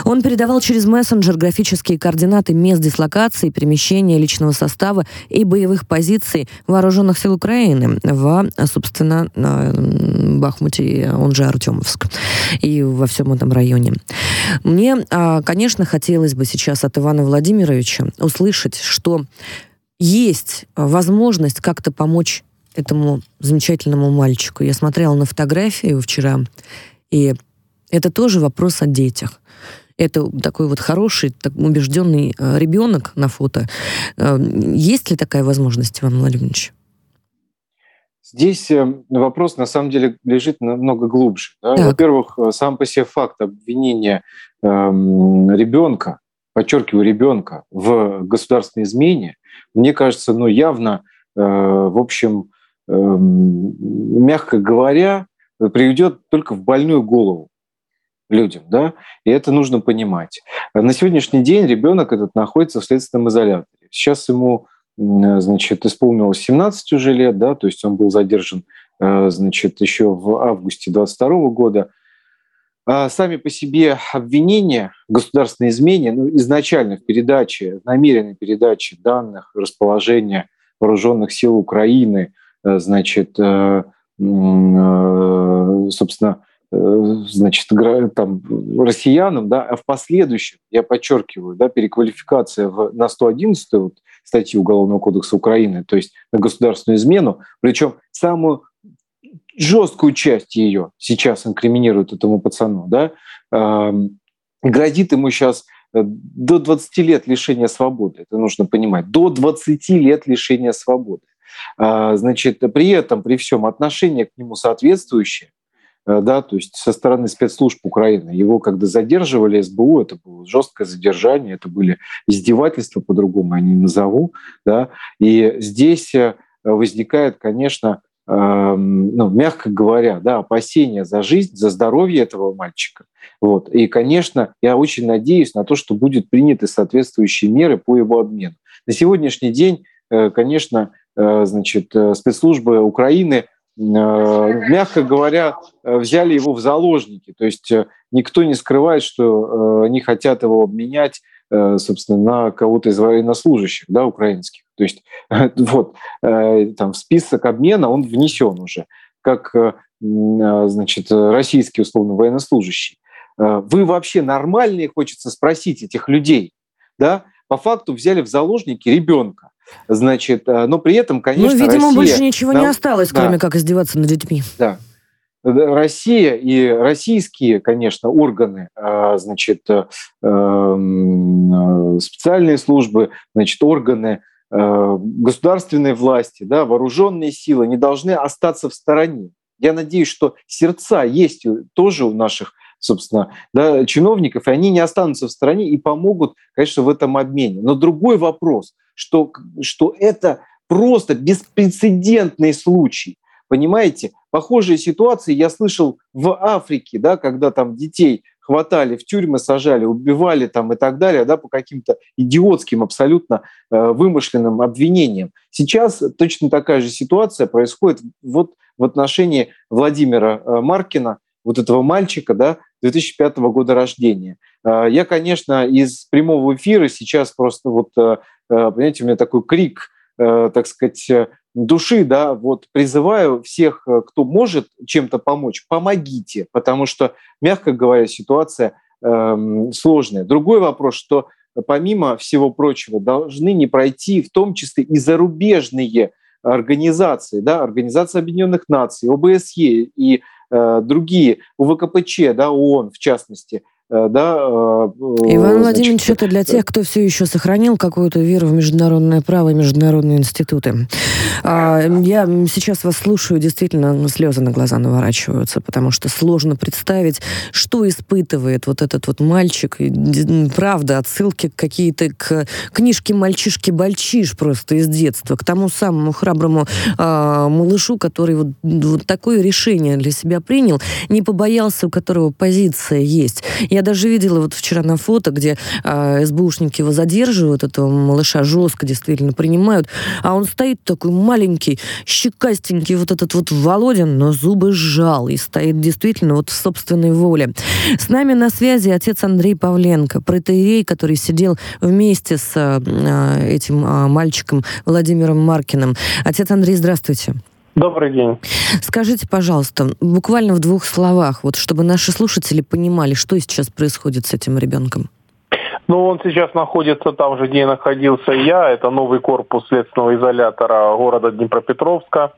Он передавал через мессенджер графические координаты мест дислокации, перемещения личного состава и боевых позиций вооруженных сил Украины в, собственно, Бахмуте, он же Артемовск, и во всем этом районе. Мне, а, конечно, хотелось бы сейчас от Ивана Владимировича услышать, что есть возможность как-то помочь этому замечательному мальчику. Я смотрела на фотографию вчера, и это тоже вопрос о детях. Это такой вот хороший, так убежденный а, ребенок на фото. А, есть ли такая возможность, Иван Владимирович? Здесь э, вопрос на самом деле лежит намного глубже. Да? Во-первых, э, сам по себе факт обвинения ребенка, подчеркиваю, ребенка в государственной измене, мне кажется, ну, явно, э, в общем, э, мягко говоря, приведет только в больную голову людям, да, и это нужно понимать. На сегодняшний день ребенок этот находится в следственном изоляторе. Сейчас ему значит, исполнилось 17 уже лет, да, то есть он был задержан, э, значит, еще в августе 22 года. А сами по себе обвинения государственной измене, ну, изначально в передаче, намеренной передаче данных расположения вооруженных сил Украины, э, значит, э, собственно, значит, там, россиянам, да, а в последующем, я подчеркиваю, да, переквалификация в, на 111 вот, статьи Уголовного кодекса Украины, то есть на государственную измену, причем самую жесткую часть ее сейчас инкриминируют этому пацану, да, грозит ему сейчас э, до 20 лет лишения свободы, это нужно понимать, до 20 лет лишения свободы. А, значит, при этом, при всем отношение к нему соответствующее, Э, да, то есть со стороны спецслужб Украины. Его когда задерживали СБУ, это было жесткое задержание, это были издевательства, по-другому я не назову, да, и здесь э, возникает, конечно, ну, мягко говоря, да, опасения за жизнь, за здоровье этого мальчика. Вот. И, конечно, я очень надеюсь на то, что будут приняты соответствующие меры по его обмену. На сегодняшний день, э, конечно, значит, спецслужбы Украины Э, мягко говоря, э, взяли его в заложники. То есть э, никто не скрывает, что они хотят его обменять, собственно, на кого-то из военнослужащих, да, украинских. То есть [LAUGHS] вот там в список обмена он внесен уже как значит, российский условно военнослужащий. Вы вообще нормальные, хочется спросить этих людей, да? По факту взяли в заложники ребенка. Значит, э, но при этом, конечно, Ну, видимо, Россия, больше ничего нам, не осталось, да, кроме как издеваться над детьми. Да. Россия и российские, конечно, органы, э, значит, э, эм, специальные службы, значит, органы государственной власти, да, вооруженные силы не должны остаться в стороне. Я надеюсь, что сердца есть тоже у наших собственно, да, чиновников, и они не останутся в стороне и помогут, конечно, в этом обмене. Но другой вопрос, что, что это просто беспрецедентный случай. Понимаете, похожие ситуации я слышал в Африке, да, когда там детей хватали, в тюрьмы сажали, убивали там и так далее, да, по каким-то идиотским, абсолютно э, вымышленным обвинениям. Сейчас точно такая же ситуация происходит вот в отношении Владимира э, Маркина, вот этого мальчика, да, 2005 года рождения. Э, я, конечно, из прямого эфира сейчас просто вот, понимаете, у меня такой крик, так сказать, души, да, вот призываю всех, кто может чем-то помочь, помогите, потому что, мягко говоря, ситуация э, сложная. Другой вопрос, что помимо всего прочего должны не пройти в том числе и зарубежные организации, да, Организация Объединенных Наций, ОБСЕ и э, другие, УВКПЧ, да, ООН в частности, Э, да, э, Иван Владимирович, это для тех, кто все еще сохранил какую-то веру в международное право и международные институты. А, я сейчас вас слушаю, действительно, слезы на глаза наворачиваются, потому что сложно представить, что испытывает вот этот вот мальчик. Правда, отсылки какие-то к книжке «Мальчишки-бальчиш» просто из детства, к тому самому храброму а, малышу, который вот, вот такое решение для себя принял, не побоялся, у которого позиция есть. Я даже видела вот вчера на фото, где э, СБУшники его задерживают, этого малыша жестко действительно принимают, а он стоит такой маленький, щекастенький, вот этот вот Володин, но зубы сжал и стоит действительно вот в собственной воле. С нами на связи отец Андрей Павленко, протеерей, который сидел вместе с э, этим э, мальчиком Владимиром Маркиным. Отец Андрей, здравствуйте. Добрый день. Скажите, пожалуйста, буквально в двух словах, вот чтобы наши слушатели понимали, что сейчас происходит с этим ребенком. Ну, он сейчас находится там же, где находился я. Это новый корпус следственного изолятора города Днепропетровска.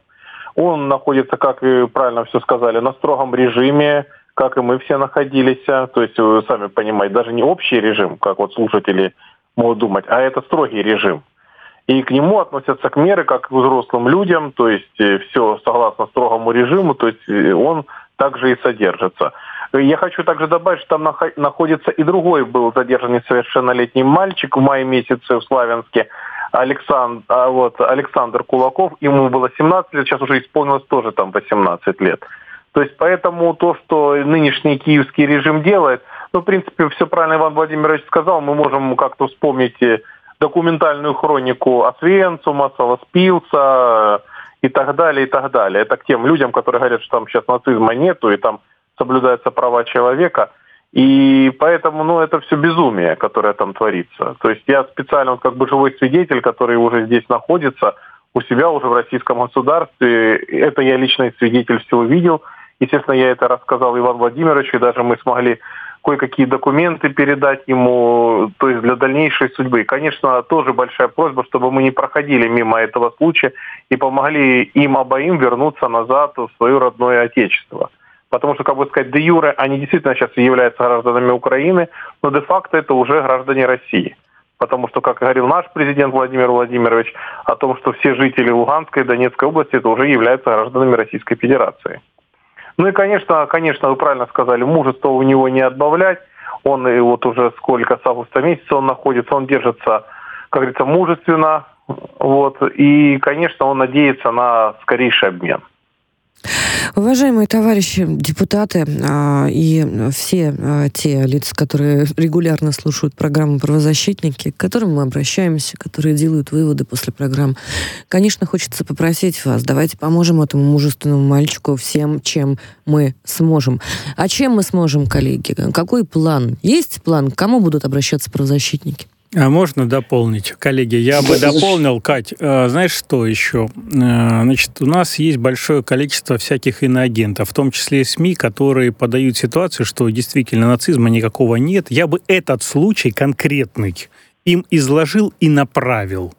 Он находится, как вы правильно все сказали, на строгом режиме, как и мы все находились. То есть, вы сами понимаете, даже не общий режим, как вот слушатели могут думать, а это строгий режим и к нему относятся к меры как к взрослым людям, то есть э, все согласно строгому режиму, то есть э, он также и содержится. Я хочу также добавить, что там находится и другой был задержан несовершеннолетний мальчик в мае месяце в Славянске, Александр, а вот, Александр Кулаков, ему было 17 лет, сейчас уже исполнилось тоже там 18 лет. То есть поэтому то, что нынешний киевский режим делает, ну, в принципе, все правильно Иван Владимирович сказал, мы можем как-то вспомнить э, документальную хронику Освенцума, Солоспилса и так далее, и так далее. Это к тем людям, которые говорят, что там сейчас нацизма нету, и там соблюдаются права человека. И поэтому, ну, это все безумие, которое там творится. То есть я специально, как бы живой свидетель, который уже здесь находится, у себя уже в российском государстве, это я личный свидетель всего видел. Естественно, я это рассказал Иван Владимировичу, и даже мы смогли кое-какие документы передать ему, то есть для дальнейшей судьбы. конечно, тоже большая просьба, чтобы мы не проходили мимо этого случая и помогли им обоим вернуться назад в свое родное отечество. Потому что, как бы сказать, де юре они действительно сейчас являются гражданами Украины, но де-факто это уже граждане России. Потому что, как говорил наш президент Владимир Владимирович, о том, что все жители Луганской и Донецкой области это уже являются гражданами Российской Федерации. Ну и, конечно, конечно, вы правильно сказали, мужество у него не отбавлять. Он и вот уже сколько, с августа месяца он находится, он держится, как говорится, мужественно. Вот. И, конечно, он надеется на скорейший обмен. Уважаемые товарищи депутаты а, и все а, те лица, которые регулярно слушают программу «Правозащитники», к которым мы обращаемся, которые делают выводы после программ, конечно, хочется попросить вас, давайте поможем этому мужественному мальчику всем, чем мы сможем. А чем мы сможем, коллеги? Какой план? Есть план? К кому будут обращаться правозащитники? А можно дополнить, коллеги? Я бы дополнил, Кать, э, знаешь, что еще? Э, значит, у нас есть большое количество всяких иноагентов, в том числе и СМИ, которые подают ситуацию, что действительно нацизма никакого нет. Я бы этот случай конкретный им изложил и направил,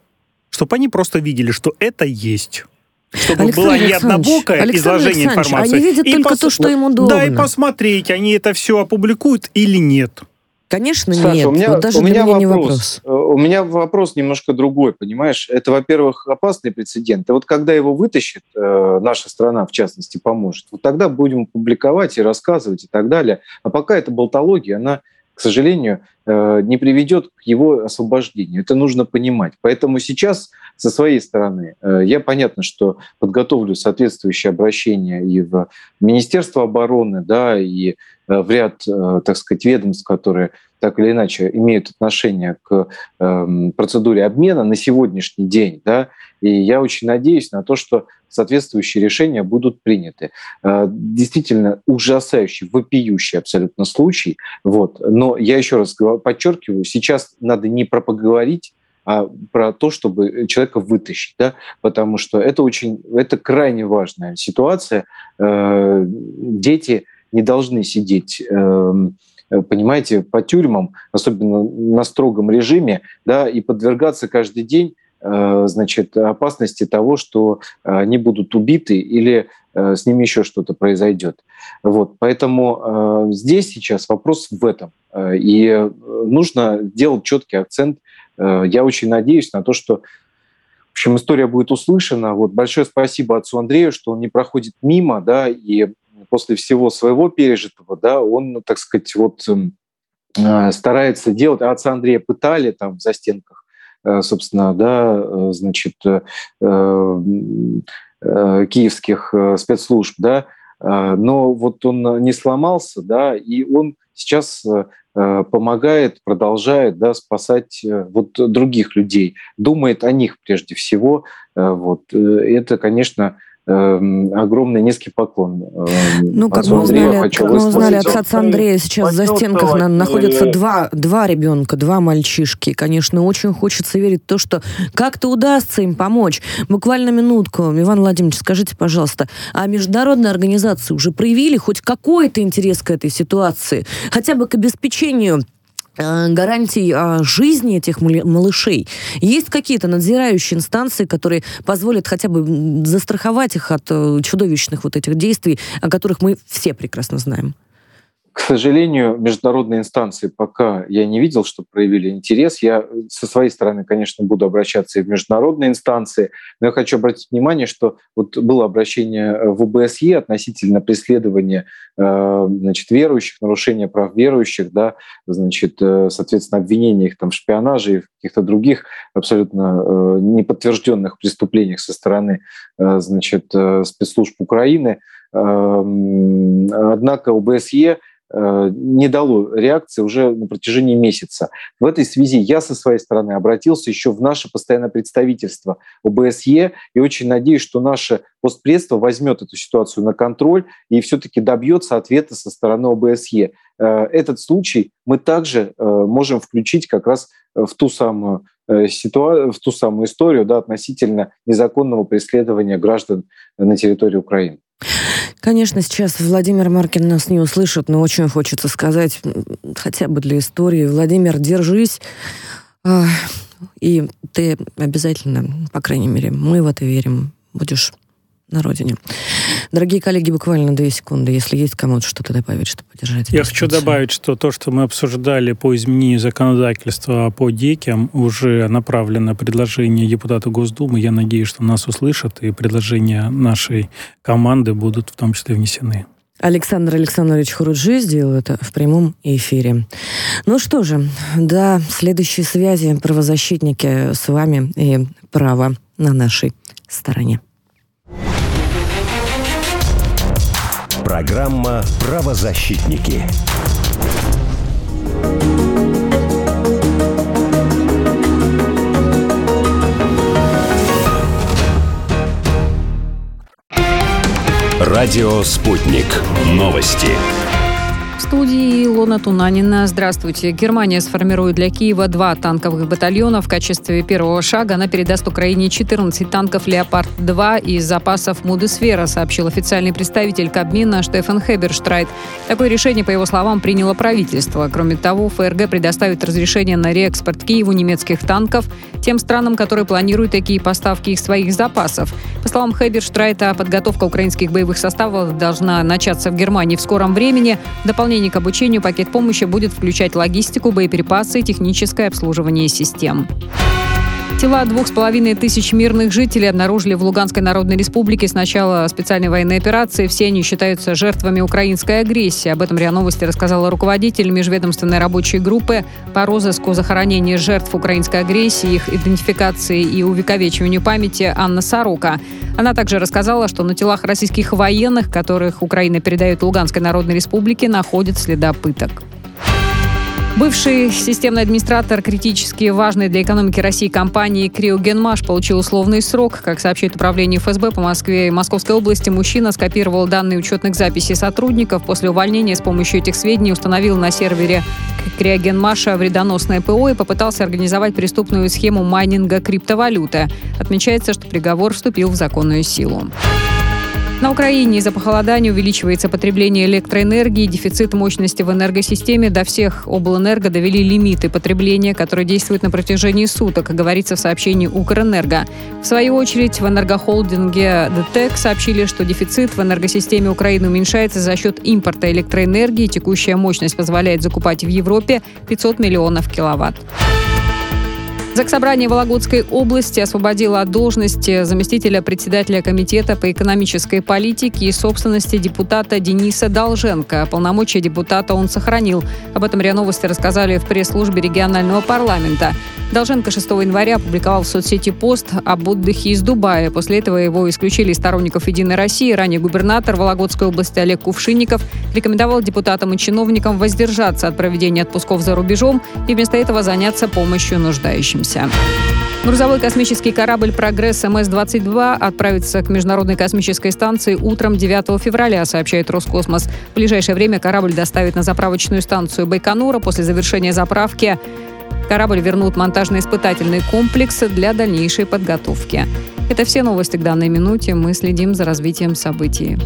чтобы они просто видели, что это есть чтобы Александр было не однобокое Александр изложение информации. Они видят и только пос... то, что им удобно. Да, и посмотреть, они это все опубликуют или нет. Конечно, Саша, нет. У меня, вот даже у меня вопрос. вопрос. у меня вопрос немножко другой, понимаешь? Это, во-первых, опасный прецедент. И вот когда его вытащит, э, наша страна, в частности, поможет, вот тогда будем публиковать и рассказывать и так далее. А пока это болтология, она к сожалению, э, не приведет к его освобождению. Это нужно понимать. Поэтому сейчас со своей стороны э, я понятно, что подготовлю соответствующее обращение и в Министерство обороны, да, и э, в ряд, так сказать, ведомств, которые так или иначе имеют отношение к эм, процедуре обмена на сегодняшний день, да, и я очень надеюсь на то, что соответствующие решения будут приняты. Э, действительно ужасающий, вопиющий абсолютно случай. Вот. Но я еще раз подчеркиваю, сейчас надо не про поговорить, а про то, чтобы человека вытащить, да, потому что это очень, это крайне важная ситуация. Э, дети не должны сидеть эм, понимаете, по тюрьмам, особенно на строгом режиме, да, и подвергаться каждый день Э, значит, опасности того, что они будут убиты или э, с ними еще что-то произойдет. Вот. Поэтому э, здесь сейчас вопрос в этом. И нужно делать четкий акцент. Я очень надеюсь на то, что в общем, история будет услышана. Вот большое спасибо отцу Андрею, что он не проходит мимо, да, и после всего своего пережитого, да, он, так сказать, вот старается делать. А отца Андрея пытали там за стенках Э, собственно, да, э, значит, э, киевских спецслужб, да, но вот он не сломался, да, и он сейчас помогает, продолжает да, спасать вот других людей, думает о них прежде всего. Вот. Это, конечно, огромный низкий поклон. Эм, ну, как мы узнали, как мы узнали от отца Андрея, сейчас за стенках на, находятся два, два ребенка, два мальчишки. Конечно, очень хочется верить в то, что как-то удастся им помочь. Буквально минутку. Иван Владимирович, скажите, пожалуйста, а международные организации уже проявили хоть какой-то интерес к этой ситуации? Хотя бы к обеспечению Э, гарантий жизни этих малышей. Есть какие-то надзирающие инстанции, которые позволят хотя бы застраховать их от э, чудовищных вот этих действий, о которых мы все прекрасно знаем? К сожалению, международные инстанции пока я не видел, что проявили интерес. Я со своей стороны, конечно, буду обращаться и в международные инстанции, но я хочу обратить внимание, что вот было обращение в ОБСЕ относительно преследования э, значит, верующих, нарушения прав верующих, да, значит, э, соответственно, обвинения их там в шпионаже и в каких-то других абсолютно э, неподтвержденных преступлениях со стороны значит, спецслужб Украины. Эм, однако ОБСЕ Э, не дало реакции уже на протяжении месяца. В этой связи я со своей стороны обратился еще в наше постоянное представительство ОБСЕ и очень надеюсь, что наше постпредство возьмет эту ситуацию на контроль и все-таки добьется ответа со стороны ОБСЕ. Э, этот случай мы также э, можем включить как раз в ту самую ситуацию, в ту самую историю да, относительно незаконного преследования граждан на территории Украины. Конечно, сейчас Владимир Маркин нас не услышит, но очень хочется сказать, хотя бы для истории, Владимир, держись, и ты обязательно, по крайней мере, мы в это верим, будешь на родине. Дорогие коллеги, буквально две секунды, если есть кому-то что-то добавить, чтобы поддержать. Я хочу добавить, что то, что мы обсуждали по изменению законодательства по детям, уже направлено предложение депутата Госдумы. Я надеюсь, что нас услышат, и предложения нашей команды будут в том числе внесены. Александр Александрович Хуруджи сделал это в прямом эфире. Ну что же, до следующей связи правозащитники с вами и право на нашей стороне. Программа «Правозащитники». Радио «Спутник». Новости студии Илона Тунанина. Здравствуйте. Германия сформирует для Киева два танковых батальона. В качестве первого шага она передаст Украине 14 танков «Леопард-2» из запасов «Мудесфера», сообщил официальный представитель Кабмина Штефан Хеберштрайт. Такое решение, по его словам, приняло правительство. Кроме того, ФРГ предоставит разрешение на реэкспорт Киеву немецких танков тем странам, которые планируют такие поставки их своих запасов. По словам Хеберштрайта, подготовка украинских боевых составов должна начаться в Германии в скором времени. Дополнительно дополнение к обучению пакет помощи будет включать логистику, боеприпасы и техническое обслуживание систем. Тела двух с половиной тысяч мирных жителей обнаружили в Луганской Народной Республике с начала специальной военной операции. Все они считаются жертвами украинской агрессии. Об этом РИА Новости рассказала руководитель межведомственной рабочей группы по розыску захоронения жертв украинской агрессии, их идентификации и увековечиванию памяти Анна Сорока. Она также рассказала, что на телах российских военных, которых Украина передает Луганской Народной Республике, находят следа пыток. Бывший системный администратор критически важной для экономики России компании «Криогенмаш» получил условный срок. Как сообщает управление ФСБ по Москве и Московской области, мужчина скопировал данные учетных записей сотрудников. После увольнения с помощью этих сведений установил на сервере Криогенмаша вредоносное ПО и попытался организовать преступную схему майнинга криптовалюты. Отмечается, что приговор вступил в законную силу. На Украине из-за похолодания увеличивается потребление электроэнергии, дефицит мощности в энергосистеме. До всех облэнерго довели лимиты потребления, которые действуют на протяжении суток, говорится в сообщении Укрэнерго. В свою очередь в энергохолдинге ДТЭК сообщили, что дефицит в энергосистеме Украины уменьшается за счет импорта электроэнергии. Текущая мощность позволяет закупать в Европе 500 миллионов киловатт. Заксобрание Вологодской области освободило от должности заместителя председателя Комитета по экономической политике и собственности депутата Дениса Долженко. Полномочия депутата он сохранил. Об этом РИА Новости рассказали в пресс-службе регионального парламента. Долженко 6 января опубликовал в соцсети пост об отдыхе из Дубая. После этого его исключили из сторонников «Единой России». Ранее губернатор Вологодской области Олег Кувшинников рекомендовал депутатам и чиновникам воздержаться от проведения отпусков за рубежом и вместо этого заняться помощью нуждающимся. Грузовой космический корабль «Прогресс МС-22» отправится к Международной космической станции утром 9 февраля, сообщает Роскосмос. В ближайшее время корабль доставит на заправочную станцию Байконура. После завершения заправки Корабль вернут монтажно-испытательный комплекс для дальнейшей подготовки. Это все новости к данной минуте. Мы следим за развитием событий.